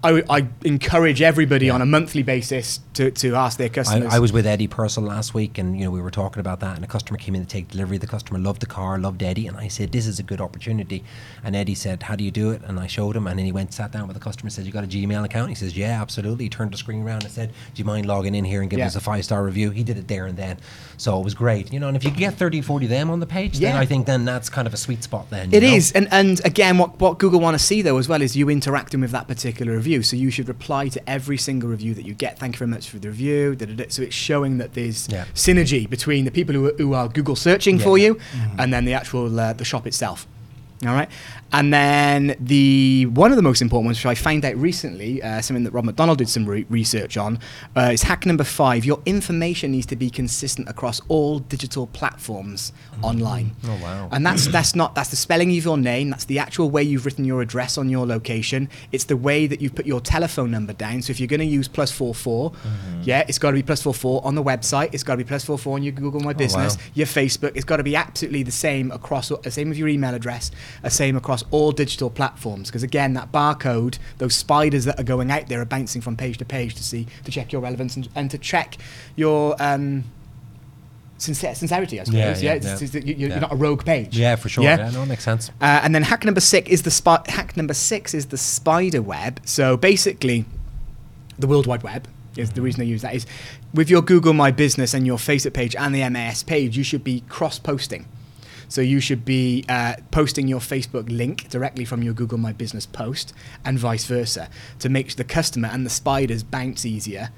I, I encourage everybody on a monthly basis to, to ask their I, customers. I was with Eddie Purcell last week, and you know we were talking about that. And a customer came in to take delivery. The customer loved the car, loved Eddie, and I said, "This is a good opportunity." And Eddie said, "How do you do it?" And I showed him, and then he went sat down with the customer. and Said, "You got a Gmail account?" He says, "Yeah, absolutely." He turned the screen around and said, "Do you mind logging in here and giving Yeah. us a five star review?" He did it there and then, so it was great. You know, and if you get 30, 40 of them on the page, then I think then that's kind of a sweet spot. Then It you is, and and again, what what Google want to see though as well is you interacting with that particular review. So you should reply to every single review that you get. Thank you very much for the review. da, da, da. So it's showing that there's Yeah. synergy between the people who are, who are Google searching for Yeah. you, and then the actual uh, the shop itself. All right, and then the one of the most important ones, which I found out recently, uh, something that Rob McDonald did some re- research on, uh, is hack number five. Your information needs to be consistent across all digital platforms online. Oh, wow. And that's that's not that's the spelling of your name. That's the actual way you've written your address on your location. It's the way that you put your telephone number down. So if you're going to use plus four four, Mm-hmm. yeah, it's got to be plus four four on the website. It's got to be plus four four on your Google My Business, Oh, wow. your Facebook. It's got to be absolutely the same across the same with your email address, the same across all digital platforms. Because again, that barcode, those spiders that are going out there are bouncing from page to page to see to check your relevance and, and to check your. Um, Sincer- sincerity, I suppose. Yeah, Yeah, yeah, It's- yeah. it's- you- you're Yeah. not a rogue page. yeah, for sure. Yeah, no, it makes sense. Uh, and then hack number six is the spi- hack number six is the spider web. So basically, the World Wide Web is the reason I use that is with your Google My Business and your Facebook page and the MAS page, you should be cross-posting. So you should be uh, posting your Facebook link directly from your Google My Business post and vice versa to make the customer and the spiders bounce easier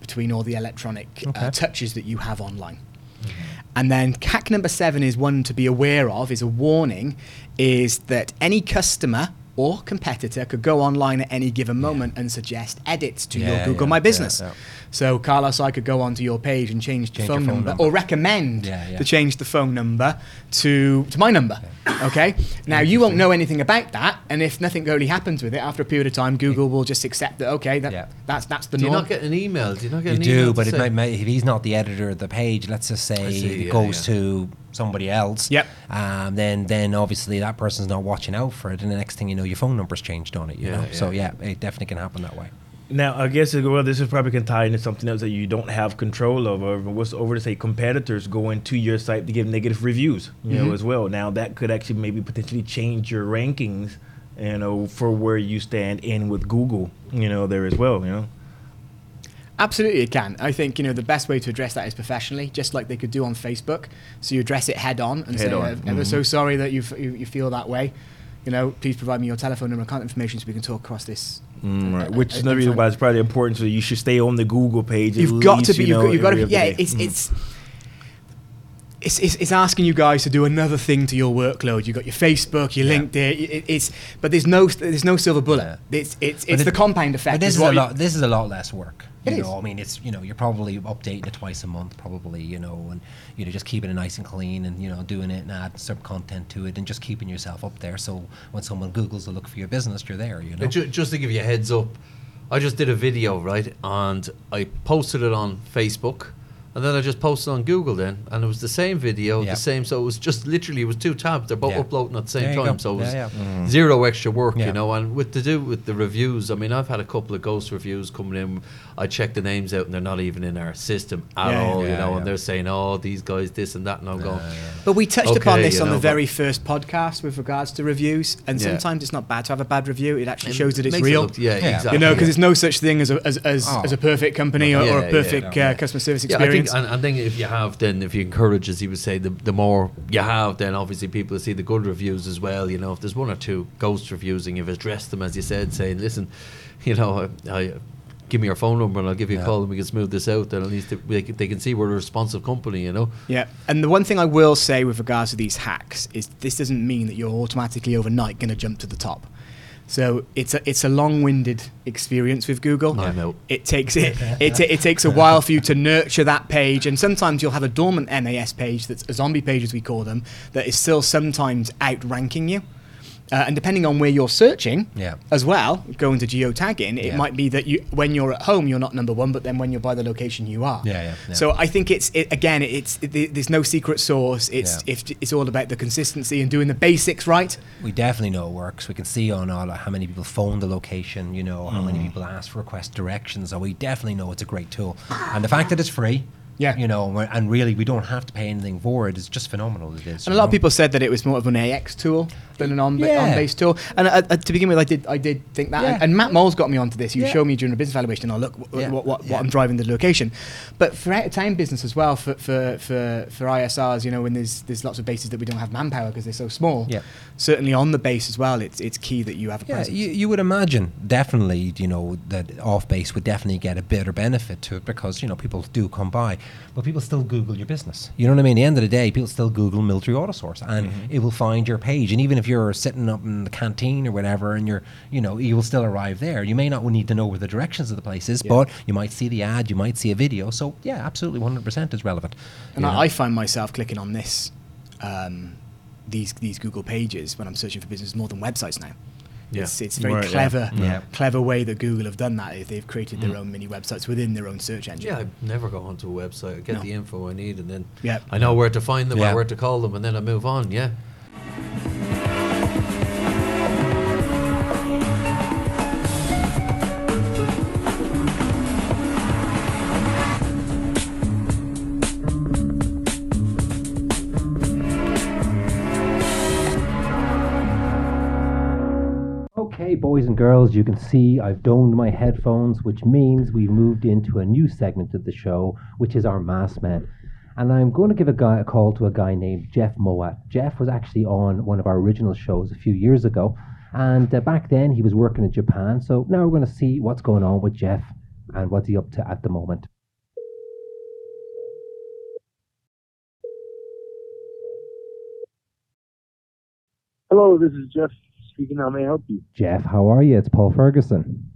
between all the electronic Okay. uh, touches that you have online. And then hack number seven is one to be aware of, is a warning, is that any customer or competitor could go online at any given moment and suggest edits to your Google yeah, My yeah, Business. Yeah. So Carlos, I could go onto your page and change the Change phone, your phone number, number. or recommend Yeah, yeah. to change the phone number to to my number. Okay. Now you won't know anything about that, and if nothing really happens with it after a period of time, Google will just accept that. Okay, that, Yeah. that's that's the norm. Do you norm. not get an email? Do you not get You an do, email? but to it might, might, if he's not the editor of the page, let's just say see, it yeah, goes yeah. to somebody else. Yep. Um, then then obviously that person's not watching out for it, and the next thing you know, your phone number's changed on it. You Yeah, know, so yeah. yeah, it definitely can happen that way. Now, I guess well, this is probably can tie into something else that you don't have control over. what's over to say competitors going to your site to give negative reviews, you know, mm-hmm. as well. Now that could actually maybe potentially change your rankings, you know, for where you stand in with Google, you know, there as well, you know. Absolutely, it can. I think you know the best way to address that is professionally, just like they could do on Facebook. So you address it head on and Head say, on, "I'm ever so mm-hmm. sorry that you you feel that way. You know, please provide me your telephone number and contact information so we can talk across this." Mm, right. uh, Which is uh, another reason why it's probably important. So you should stay on the Google page. You've got to be. you You've know, got, you've got to. Be, yeah, other day. it's it's. It's, it's, it's asking you guys to do another thing to your workload. You've got your Facebook, your Yeah. LinkedIn. It, it's but there's no there's no silver bullet. Yeah. It's it's it's it- the compound effect. But this is is, a lot. This is a lot less work. It you is. know, I mean, it's you know, you're probably updating it twice a month, probably. You know, and you know, just keeping it nice and clean, and you know, doing it and adding some content to it, and just keeping yourself up there. So when someone googles to look for your business, you're there. You know. Ju- just to give you a heads up, I just did a video, right? And I posted it on Facebook. And then I just posted on Google then, and it was the same video, Yeah. the same. So it was just literally it was two tabs. They're both Yeah. uploading at the same time, go. so it was Yeah, yeah. zero extra work, Yeah. you know. And with to do with the reviews, I mean, I've had a couple of ghost reviews coming in. I check the names out, and they're not even in our system at Yeah, all, you know. yeah. And they're saying, "Oh, these guys, this and that," and I'm going, But we touched upon this on know, the very first podcast with regards to reviews, and Yeah. sometimes it's not bad to have a bad review. It actually It shows that it's makes it real. look- yeah, Yeah. exactly. you know, because yeah. there's no such thing as a, as, as, Oh. as a perfect company or, or Yeah, a perfect uh, customer service Yeah, I think, experience. And I think if you have, then if you encourage, as he would say, the, the more you have, then obviously people see the good reviews as well. You know, if there's one or two ghost reviews and you've addressed them, as you said, saying, listen, you know, I, I give me your phone number and I'll give you a call and we can smooth this out. Then at least they, they can see we're a responsive company. You know, Yeah, and the one thing I will say with regards to these hacks is this doesn't mean that you're automatically overnight going to jump to the top. So it's a it's a long-winded experience with Google. I know. It takes *laughs* it it, it takes a while for you to nurture that page, and sometimes you'll have a dormant MAS page that's a zombie page as we call them that is still sometimes outranking you. Uh, and depending on where you're searching, Yeah. as well, going to geotagging, it Yeah. might be that you, when you're at home, you're not number one, but then when you're by the location, you are. Yeah, yeah. So I think it's it, again, it's it, there's no secret source. It's if it's all about the consistency and doing the basics right. we definitely know it works. We can see on all how many people phone the location, you know, how many people ask for request directions. So we definitely know it's a great tool. And the fact that it's free, Yeah. you know, and really we don't have to pay anything for it. it is just phenomenal. It is. And a lot of people said that it was more of an AX tool than an on Yeah. on base tool. And uh, uh, to begin with, I did I did think that. Yeah. And, and Matt Moles got me onto this. You Yeah. showed me during a business valuation. Oh, look Yeah. what, what, what I'm driving the location. But for out of town business as well, for, for, for, for ISRs, you know, when there's there's lots of bases that we don't have manpower because they're so small. Yeah. Certainly on the base as well, it's it's key that you have a Yeah, presence. you, you would imagine definitely, you know, that off base would definitely get a better benefit to it because, you know, people do come by, but people still Google your business. You know what I mean? At the end of the day, people still Google military auto source and Mm-hmm. it will find your page. And even if you're sitting up in the canteen or whatever and you're, you know, you will still arrive there. You may not need to know where the directions of the place is, but you might see the ad, you might see a video. So, yeah, absolutely 100% is relevant. And? I, I find myself clicking on this, um, these these Google pages when I'm searching for business more than websites now. Yeah. It's, it's a very Right, clever, Yeah. clever way that Google have done that. Is they've created Mm. their own mini websites within their own search engine. yeah, I never go onto a website. I get No. the info I need, and then Yeah. I know where to find them Yeah. or where to call them, and then I move on. Yeah. Boys and girls, you can see I've donned my headphones, which means we've moved into a new segment of the show, which is our mass man. And I'm going to give a guy a call to a guy named Jeff Moat. Jeff was actually on one of our original shows a few years ago, and uh, back then he was working in Japan. So now we're going to see what's going on with Jeff and what's he up to at the moment. Hello, this is Jeff speaking. How may I help you? Jeff, how are you? It's Paul Ferguson.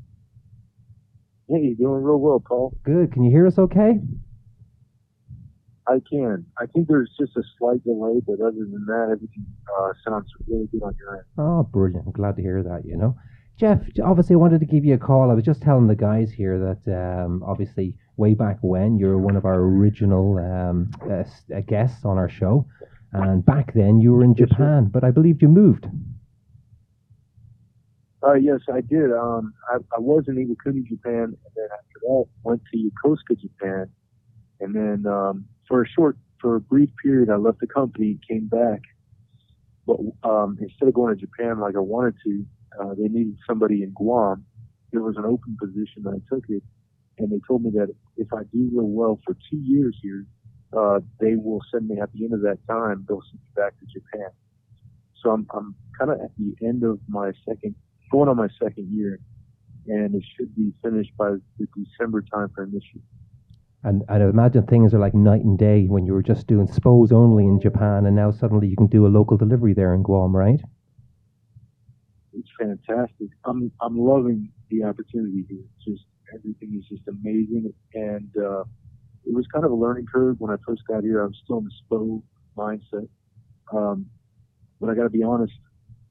Hey, you're doing real well, Paul. Good. Can you hear us okay? I can. I think there's just a slight delay, but other than that, everything uh, sounds really good on your end. Oh, brilliant. I'm glad to hear that, you know. Jeff, obviously, I wanted to give you a call. I was just telling the guys here that um, obviously, way back when, you were one of our original um, uh, uh, guests on our show. And back then, you were in Japan, but I believed you moved. Uh, yes, I did. Um, I, I was in Iwakuni, Japan, and then after that, went to Yokosuka, Japan, and then um, for a short, for a brief period, I left the company, came back, but um, instead of going to Japan like I wanted to, uh, they needed somebody in Guam. There was an open position, and I took it, and they told me that if I do real well for two years here, uh, they will send me at the end of that time, they'll send me back to Japan. So I'm, I'm kind of at the end of my second going on my second year, and it should be finished by the December time frame this year. And I'd imagine things are like night and day when you were just doing SPOs only in Japan, and now suddenly you can do a local delivery there in Guam, right? It's fantastic. I'm I'm loving the opportunity here. It's just everything is just amazing, and uh, it was kind of a learning curve when I first got here. I was still in the SPO mindset, um, but I got to be honest.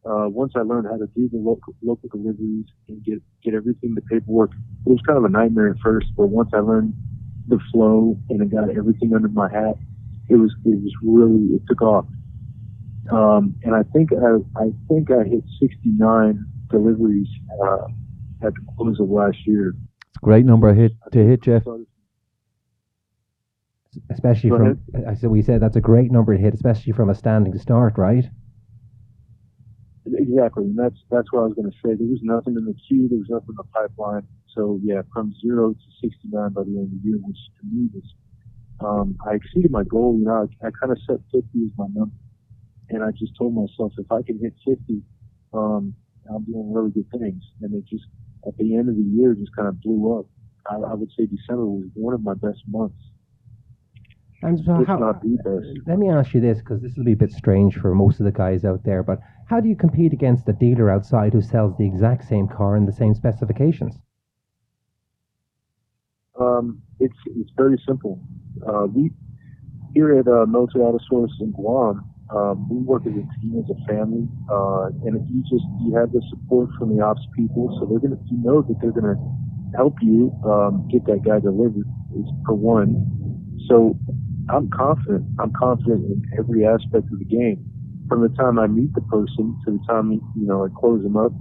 Uh, once I learned how to do the local local deliveries and get get everything, the paperwork, it was kind of a nightmare at first. But once I learned the flow and I got everything under my hat, it was it was really it took off. Um, and I think I I think I hit 69 deliveries uh, at the close of last year. It's a great number hit to hit, Jeff. Especially from, I said, we said that's a great number to hit, especially from a standing start, right? Exactly, and that's that's what I was going to say. There was nothing in the queue. There was nothing in the pipeline. So yeah, from zero to 69 by the end of the year, which to me was, um, I exceeded my goal. You know, I, I kind of set 50 as my number, and I just told myself if I can hit 50, um, I'm doing really good things. And it just at the end of the year just kind of blew up. I, I would say December was one of my best months, And so how, not the best. let me ask you this, because this will be a bit strange for most of the guys out there, but how do you compete against a dealer outside who sells the exact same car in the same specifications? Um, it's it's very simple. Uh, we here at uh, Military Auto Source in Guam, um, we work as a team, as a family, uh, and if you just you have the support from the ops people, so they're gonna you know that they're gonna help you um, get that guy delivered. Is for one. So I'm confident. I'm confident in every aspect of the game. From the time I meet the person to the time you know I close him up,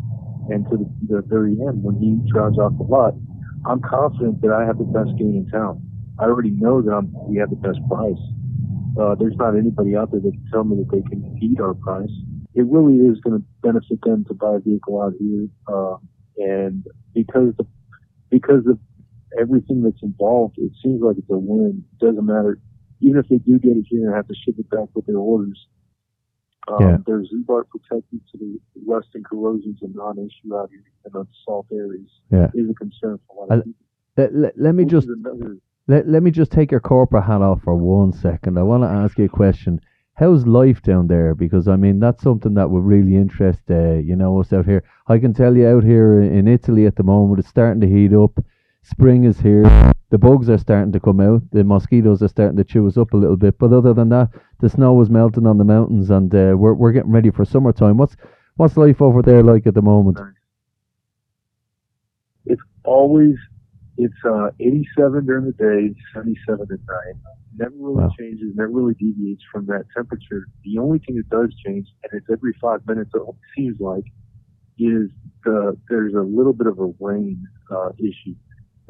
and to the, the very end when he drives off the lot. I'm confident that I have the best game in town. I already know that I'm, we have the best price. Uh, there's not anybody out there that can tell me that they can beat our price. It really is going to benefit them to buy a vehicle out here, uh, and because the because of everything that's involved, it seems like it's a win. It doesn't matter, even if they do get it here and have to ship it back with their orders. Um, Yeah. There's Ziebart protected to the rust and corrosion's a non-issue out here, and the salt areas Yeah. is a concern for a lot of people. Let, let, let me Which just another- let, let me just take your corporate hat off for one second. I want to ask you a question. How's life down there? Because I mean that's something that would really interest uh, you know us out here. I can tell you out here in Italy at the moment it's starting to heat up. Spring is here. The bugs are starting to come out. The mosquitoes are starting to chew us up a little bit. But other than that, the snow is melting on the mountains, and uh, we're we're getting ready for summertime. What's what's life over there like at the moment? It's always it's uh, 87 during the day, 77 at night. Never really Wow. changes, never really deviates from that temperature. The only thing that does change, and it's every five minutes, it seems like, is the there's a little bit of a rain uh, issue.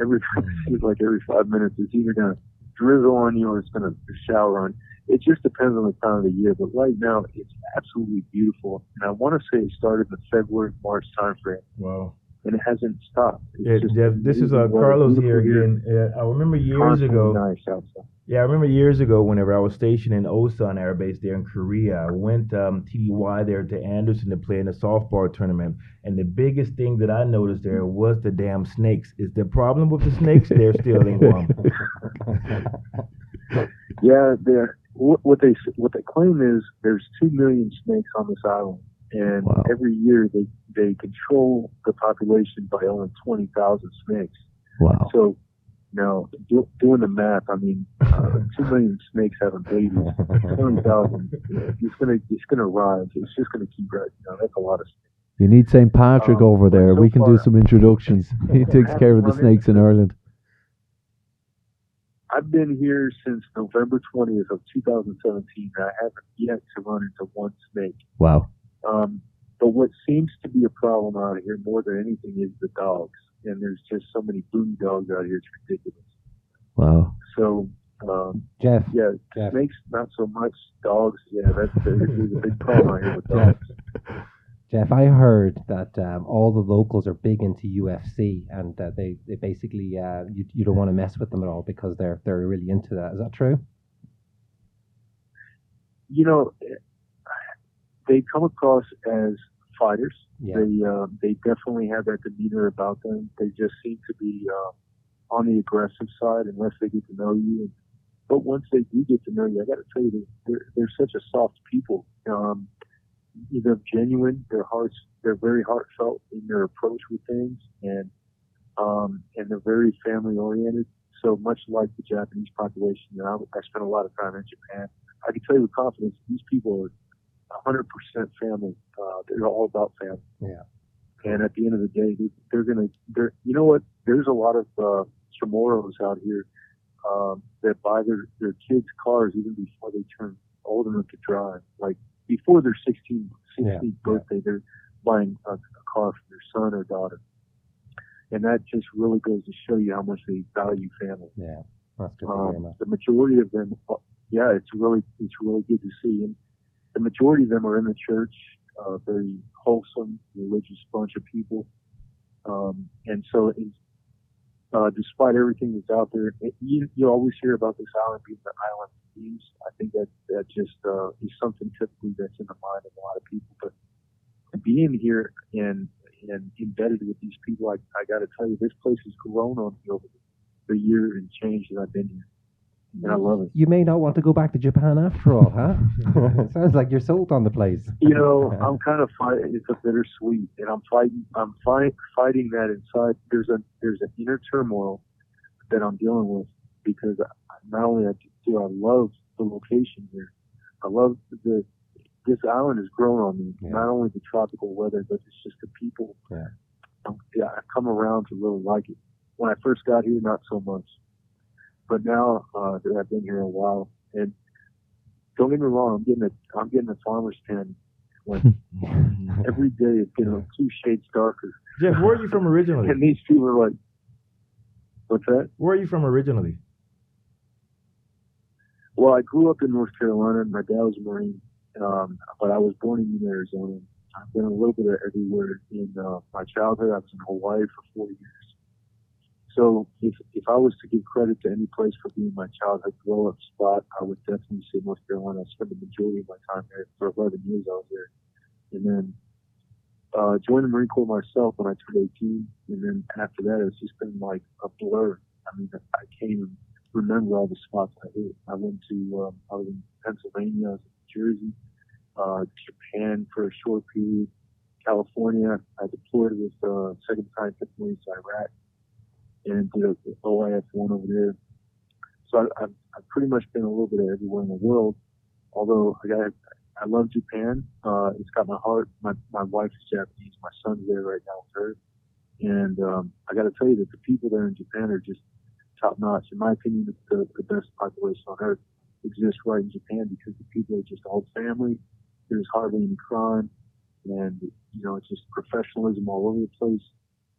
Every *laughs* seems like every five minutes, it's either to drizzle on you or it's to shower on. It just depends on the time of the year. But right now, it's absolutely beautiful, and I want to say it started in the February March timeframe Wow. And it hasn't stopped. Yeah, Jeff, this is uh, Carlos here again. Uh, I remember years ago. Yeah, I remember years ago whenever I was stationed in Osan Air Base there in Korea, I went um, TDY there to Andersen to play in a softball tournament. And the biggest thing that I noticed there was the damn snakes. Is the problem with the snakes? They're still in Guam. *laughs* Yeah, they're what, what they what they claim is there's two million snakes on this island, and Wow. every year they they control the population by only twenty thousand snakes. Wow. So, now do, doing the math, I mean, uh, *laughs* two million snakes having babies, *laughs* twenty thousand. It's gonna it's gonna rise. It's just gonna keep rising. You know, that's a lot of. snakes. You need St. Patrick Um, over there. so we can do some introductions. *laughs* He takes care of the snakes in Ireland. I've been here since November twentieth of two thousand seventeen. and I haven't yet to run into one snake. Wow. Um, but what seems to be a problem out here more than anything is the dogs. And there's just so many boonie dogs out here. It's ridiculous. Wow. So, um, Jeff, yeah, Jeff. snakes not so much. Dogs, yeah, that's there's a big problem out here with dogs. *laughs* Jeff, I heard that um, all the locals are big into UFC, and that they, they basically uh, you, you don't want to mess with them at all because they're they're really into that. Is that true? You know, they come across as fighters. Yeah. They uh, they definitely have that demeanor about them. They just seem to be uh, on the aggressive side unless they get to know you. But once they do get to know you, I got to tell you, they're they're such a soft people. Um, they're genuine. Their hearts they're very heartfelt in their approach with things, and um, and they're very family oriented. So much like the Japanese population, you know, I, I spent a lot of time in Japan. I can tell you with confidence, these people are 100% family. Uh, they're all about family. Yeah. And at the end of the day, they, they're gonna. They're you know what? There's a lot of uh, Chamorros out here um, that buy their their kids cars even before they turn old enough to drive. Like before their 16th, 16th Yeah, yeah. birthday, they're buying a, a car for their son or daughter. And that just really goes to show you how much they value family. Yeah, that's good Um, the majority of them, yeah, it's really it's really good to see, and the majority of them are in the church, uh, very wholesome, religious bunch of people, um, and so uh, despite everything that's out there, it, you you always hear about this island being the island of thieves. I think that that just uh, is something typically that's in the mind of a lot of people, but being here and and embedded with these people, I, I got to tell you, this place has grown on me over the year and change that I've been here, and I love it. You may not want to go back to Japan after all, huh? *laughs* Sounds like you're sold on the place. You know, I'm kind of fighting. It's a bittersweet, and I'm fighting. I'm fight, fighting that inside. There's a there's an inner turmoil that I'm dealing with because I, not only do I love the location here, I love the this island has grown on me. Yeah. Not only the tropical weather, but it's just the people. Yeah. Um, yeah, I come around to really like it. When I first got here, not so much, but now uh, that I've been here a while, and don't get me wrong, I'm getting a I'm getting a farmer's tan. Like *laughs* every day, it's getting two shades darker. Jeff, where are you from originally? And these people are like, "What's that?" Where are you from originally? Well, I grew up in North Carolina. My dad was a Marine, um, but I was born in Arizona. I've been a little bit of everywhere. In uh, my childhood, I was in Hawaii for four years. So if if I was to give credit to any place for being my childhood grow up spot, I would definitely say North Carolina. I spent the majority of my time there. For 11 years, I was there, and then uh, joined the Marine Corps myself when I turned 18. And then after that, it's just been like a blur. I mean, I can't even remember all the spots I hit. I went to, um, I was in Pennsylvania, I was in Jersey, uh, Japan for a short period, California. I deployed with uh, Second Battalion Fifth Marines to Iraq and did a OIF one over there. So I, I've, I've pretty much been a little bit everywhere in the world. Although I got, I love Japan. Uh, it's got my heart. My my wife is Japanese. My son's there right now with her. And um, I got to tell you that the people there in Japan are just top notch. In my opinion, the, the best population on earth exists right in Japan because the people are just all family. There's hardly any crime, and you know it's just professionalism all over the place.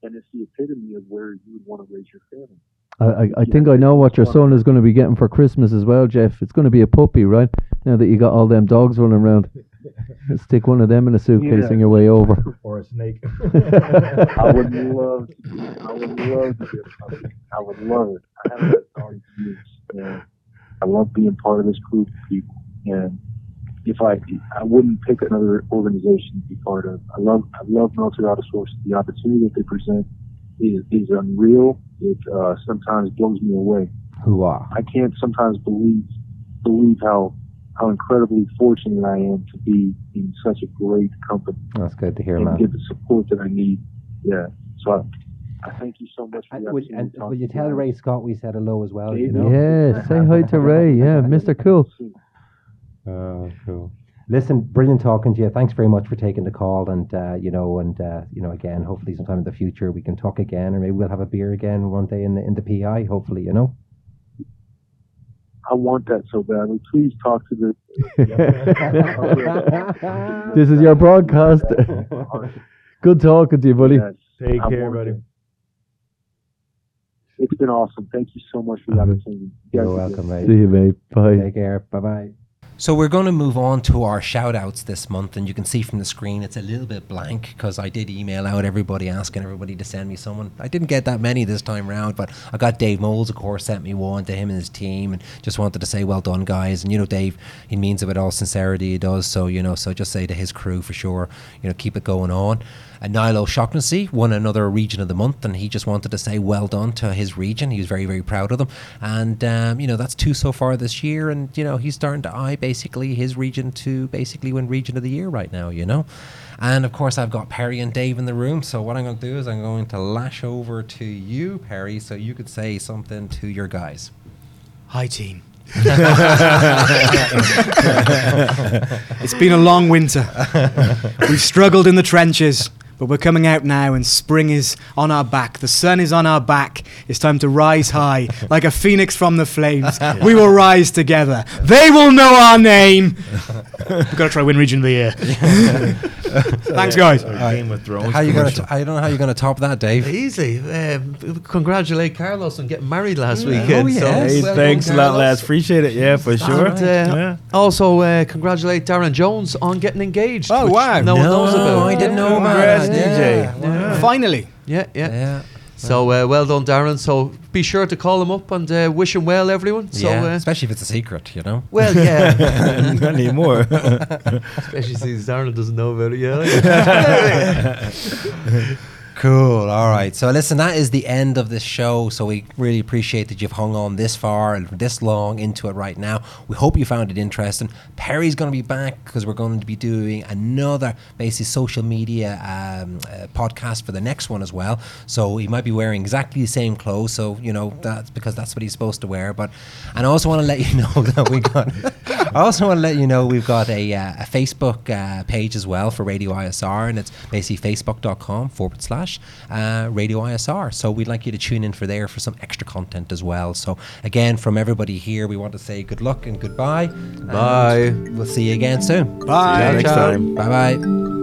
And it's the epitome of where you would want to raise your family. I, I, I think I know what your son is going to be getting for Christmas as well, Jeff. It's going to be a puppy, right? Now that you got all them dogs running around. *laughs* Stick one of them in a suitcase Yeah. on your way over. *laughs* Or a snake? *laughs* I would love, I would love to be a puppy. I would love it. I haven't had a dog in years, and I love being part of this group of people. And if I, I wouldn't pick another organization to be part of. I love, I love Military Auto Source. The opportunity that they present is is unreal. It uh, sometimes blows me away. Hooah. I can't sometimes believe believe how how incredibly fortunate I am to be in such a great company That's good to hear, and man. get the support that I need. Yeah. So I, I thank you so much for And the will, and to will you tell. Ray Scott we said hello as well? You know. Yeah, say hi to Ray. Yeah, Mr. Cool. *laughs* Oh, cool. Listen, brilliant talking to you. Thanks very much for taking the call, and uh, you know, and uh, you know, again, hopefully, sometime in the future we can talk again, or maybe we'll have a beer again one day in the in the PI. Hopefully, you know. I want that so badly. Please talk to the. *laughs* This is your broadcast. *laughs* Good talking to you, buddy. Yes, Take I care, buddy. it. It's been awesome. Thank you so much for the opportunity. You You're welcome, mate. See you, mate. Bye. Take care. Bye bye. So we're going to move on to our shout outs this month and you can see from the screen it's a little bit blank because I did email out everybody asking everybody to send me someone. I didn't get that many this time round, but I got Dave Moles of course sent me one to him and his team and just wanted to say well done guys and you know Dave he means it with all sincerity he does so you know so just say to his crew for sure you know keep it going on. And Niall O'Shaughnessy won another region of the month, and he just wanted to say well done to his region. He was very, very proud of them, and um, you know that's two so far this year. And you know he's starting to eye basically his region to basically win region of the year right now. You know, and of course I've got Perry and Dave in the room. So what I'm going to do is I'm going to lash over to you, Perry, so you could say something to your guys. Hi, team. *laughs* it's been a long winter. We've struggled in the trenches, but we're coming out now, and spring is on our back. The sun is on our back. It's time to rise high, *laughs* like a phoenix from the flames. We will rise together. They will know our name. *laughs* We've got to try win region of the year. *laughs* Thanks, guys. Game of Thrones. How you gonna? commercial. T- I don't know how you're gonna top that, Dave. Easy. Um, congratulate Carlos on getting married last Yeah. weekend. Oh, So, yes. Hey, well thanks a lot, Carlos. lads. Appreciate it. Yeah, for sure. And, uh, yeah. Also, uh, congratulate Darren Jones on getting engaged. Oh, wow. No, one knows about. I didn't know about Congrats, that. DJ. Yeah. Finally. Yeah, yeah. Yeah. So uh, well done, Darren. So be sure to call him up and uh, wish him well, everyone. So yeah, uh, especially if it's a secret, you know. well, yeah. *laughs* Not anymore. *laughs* Especially since Darren doesn't know about it yet. *laughs* Cool. All right. So listen, that is the end of this show. So we really appreciate that you've hung on this far and this long into it right now. We hope you found it interesting. Perry's going to be back because we're going to be doing another basically social media um, uh, podcast for the next one as well. So he might be wearing exactly the same clothes. So you know that's because that's what he's supposed to wear. But and I also want to let you *laughs* know that we got. I also want to let you know we've got a, uh, a Facebook uh, page as well for Radio ISR, and it's basically facebook.com forward uh, Radio ISR. So we'd like you to tune in for there for some extra content as well. So again, from everybody here, we want to say good luck and goodbye. Bye. And we'll see you again soon. Bye. next time. Bye bye.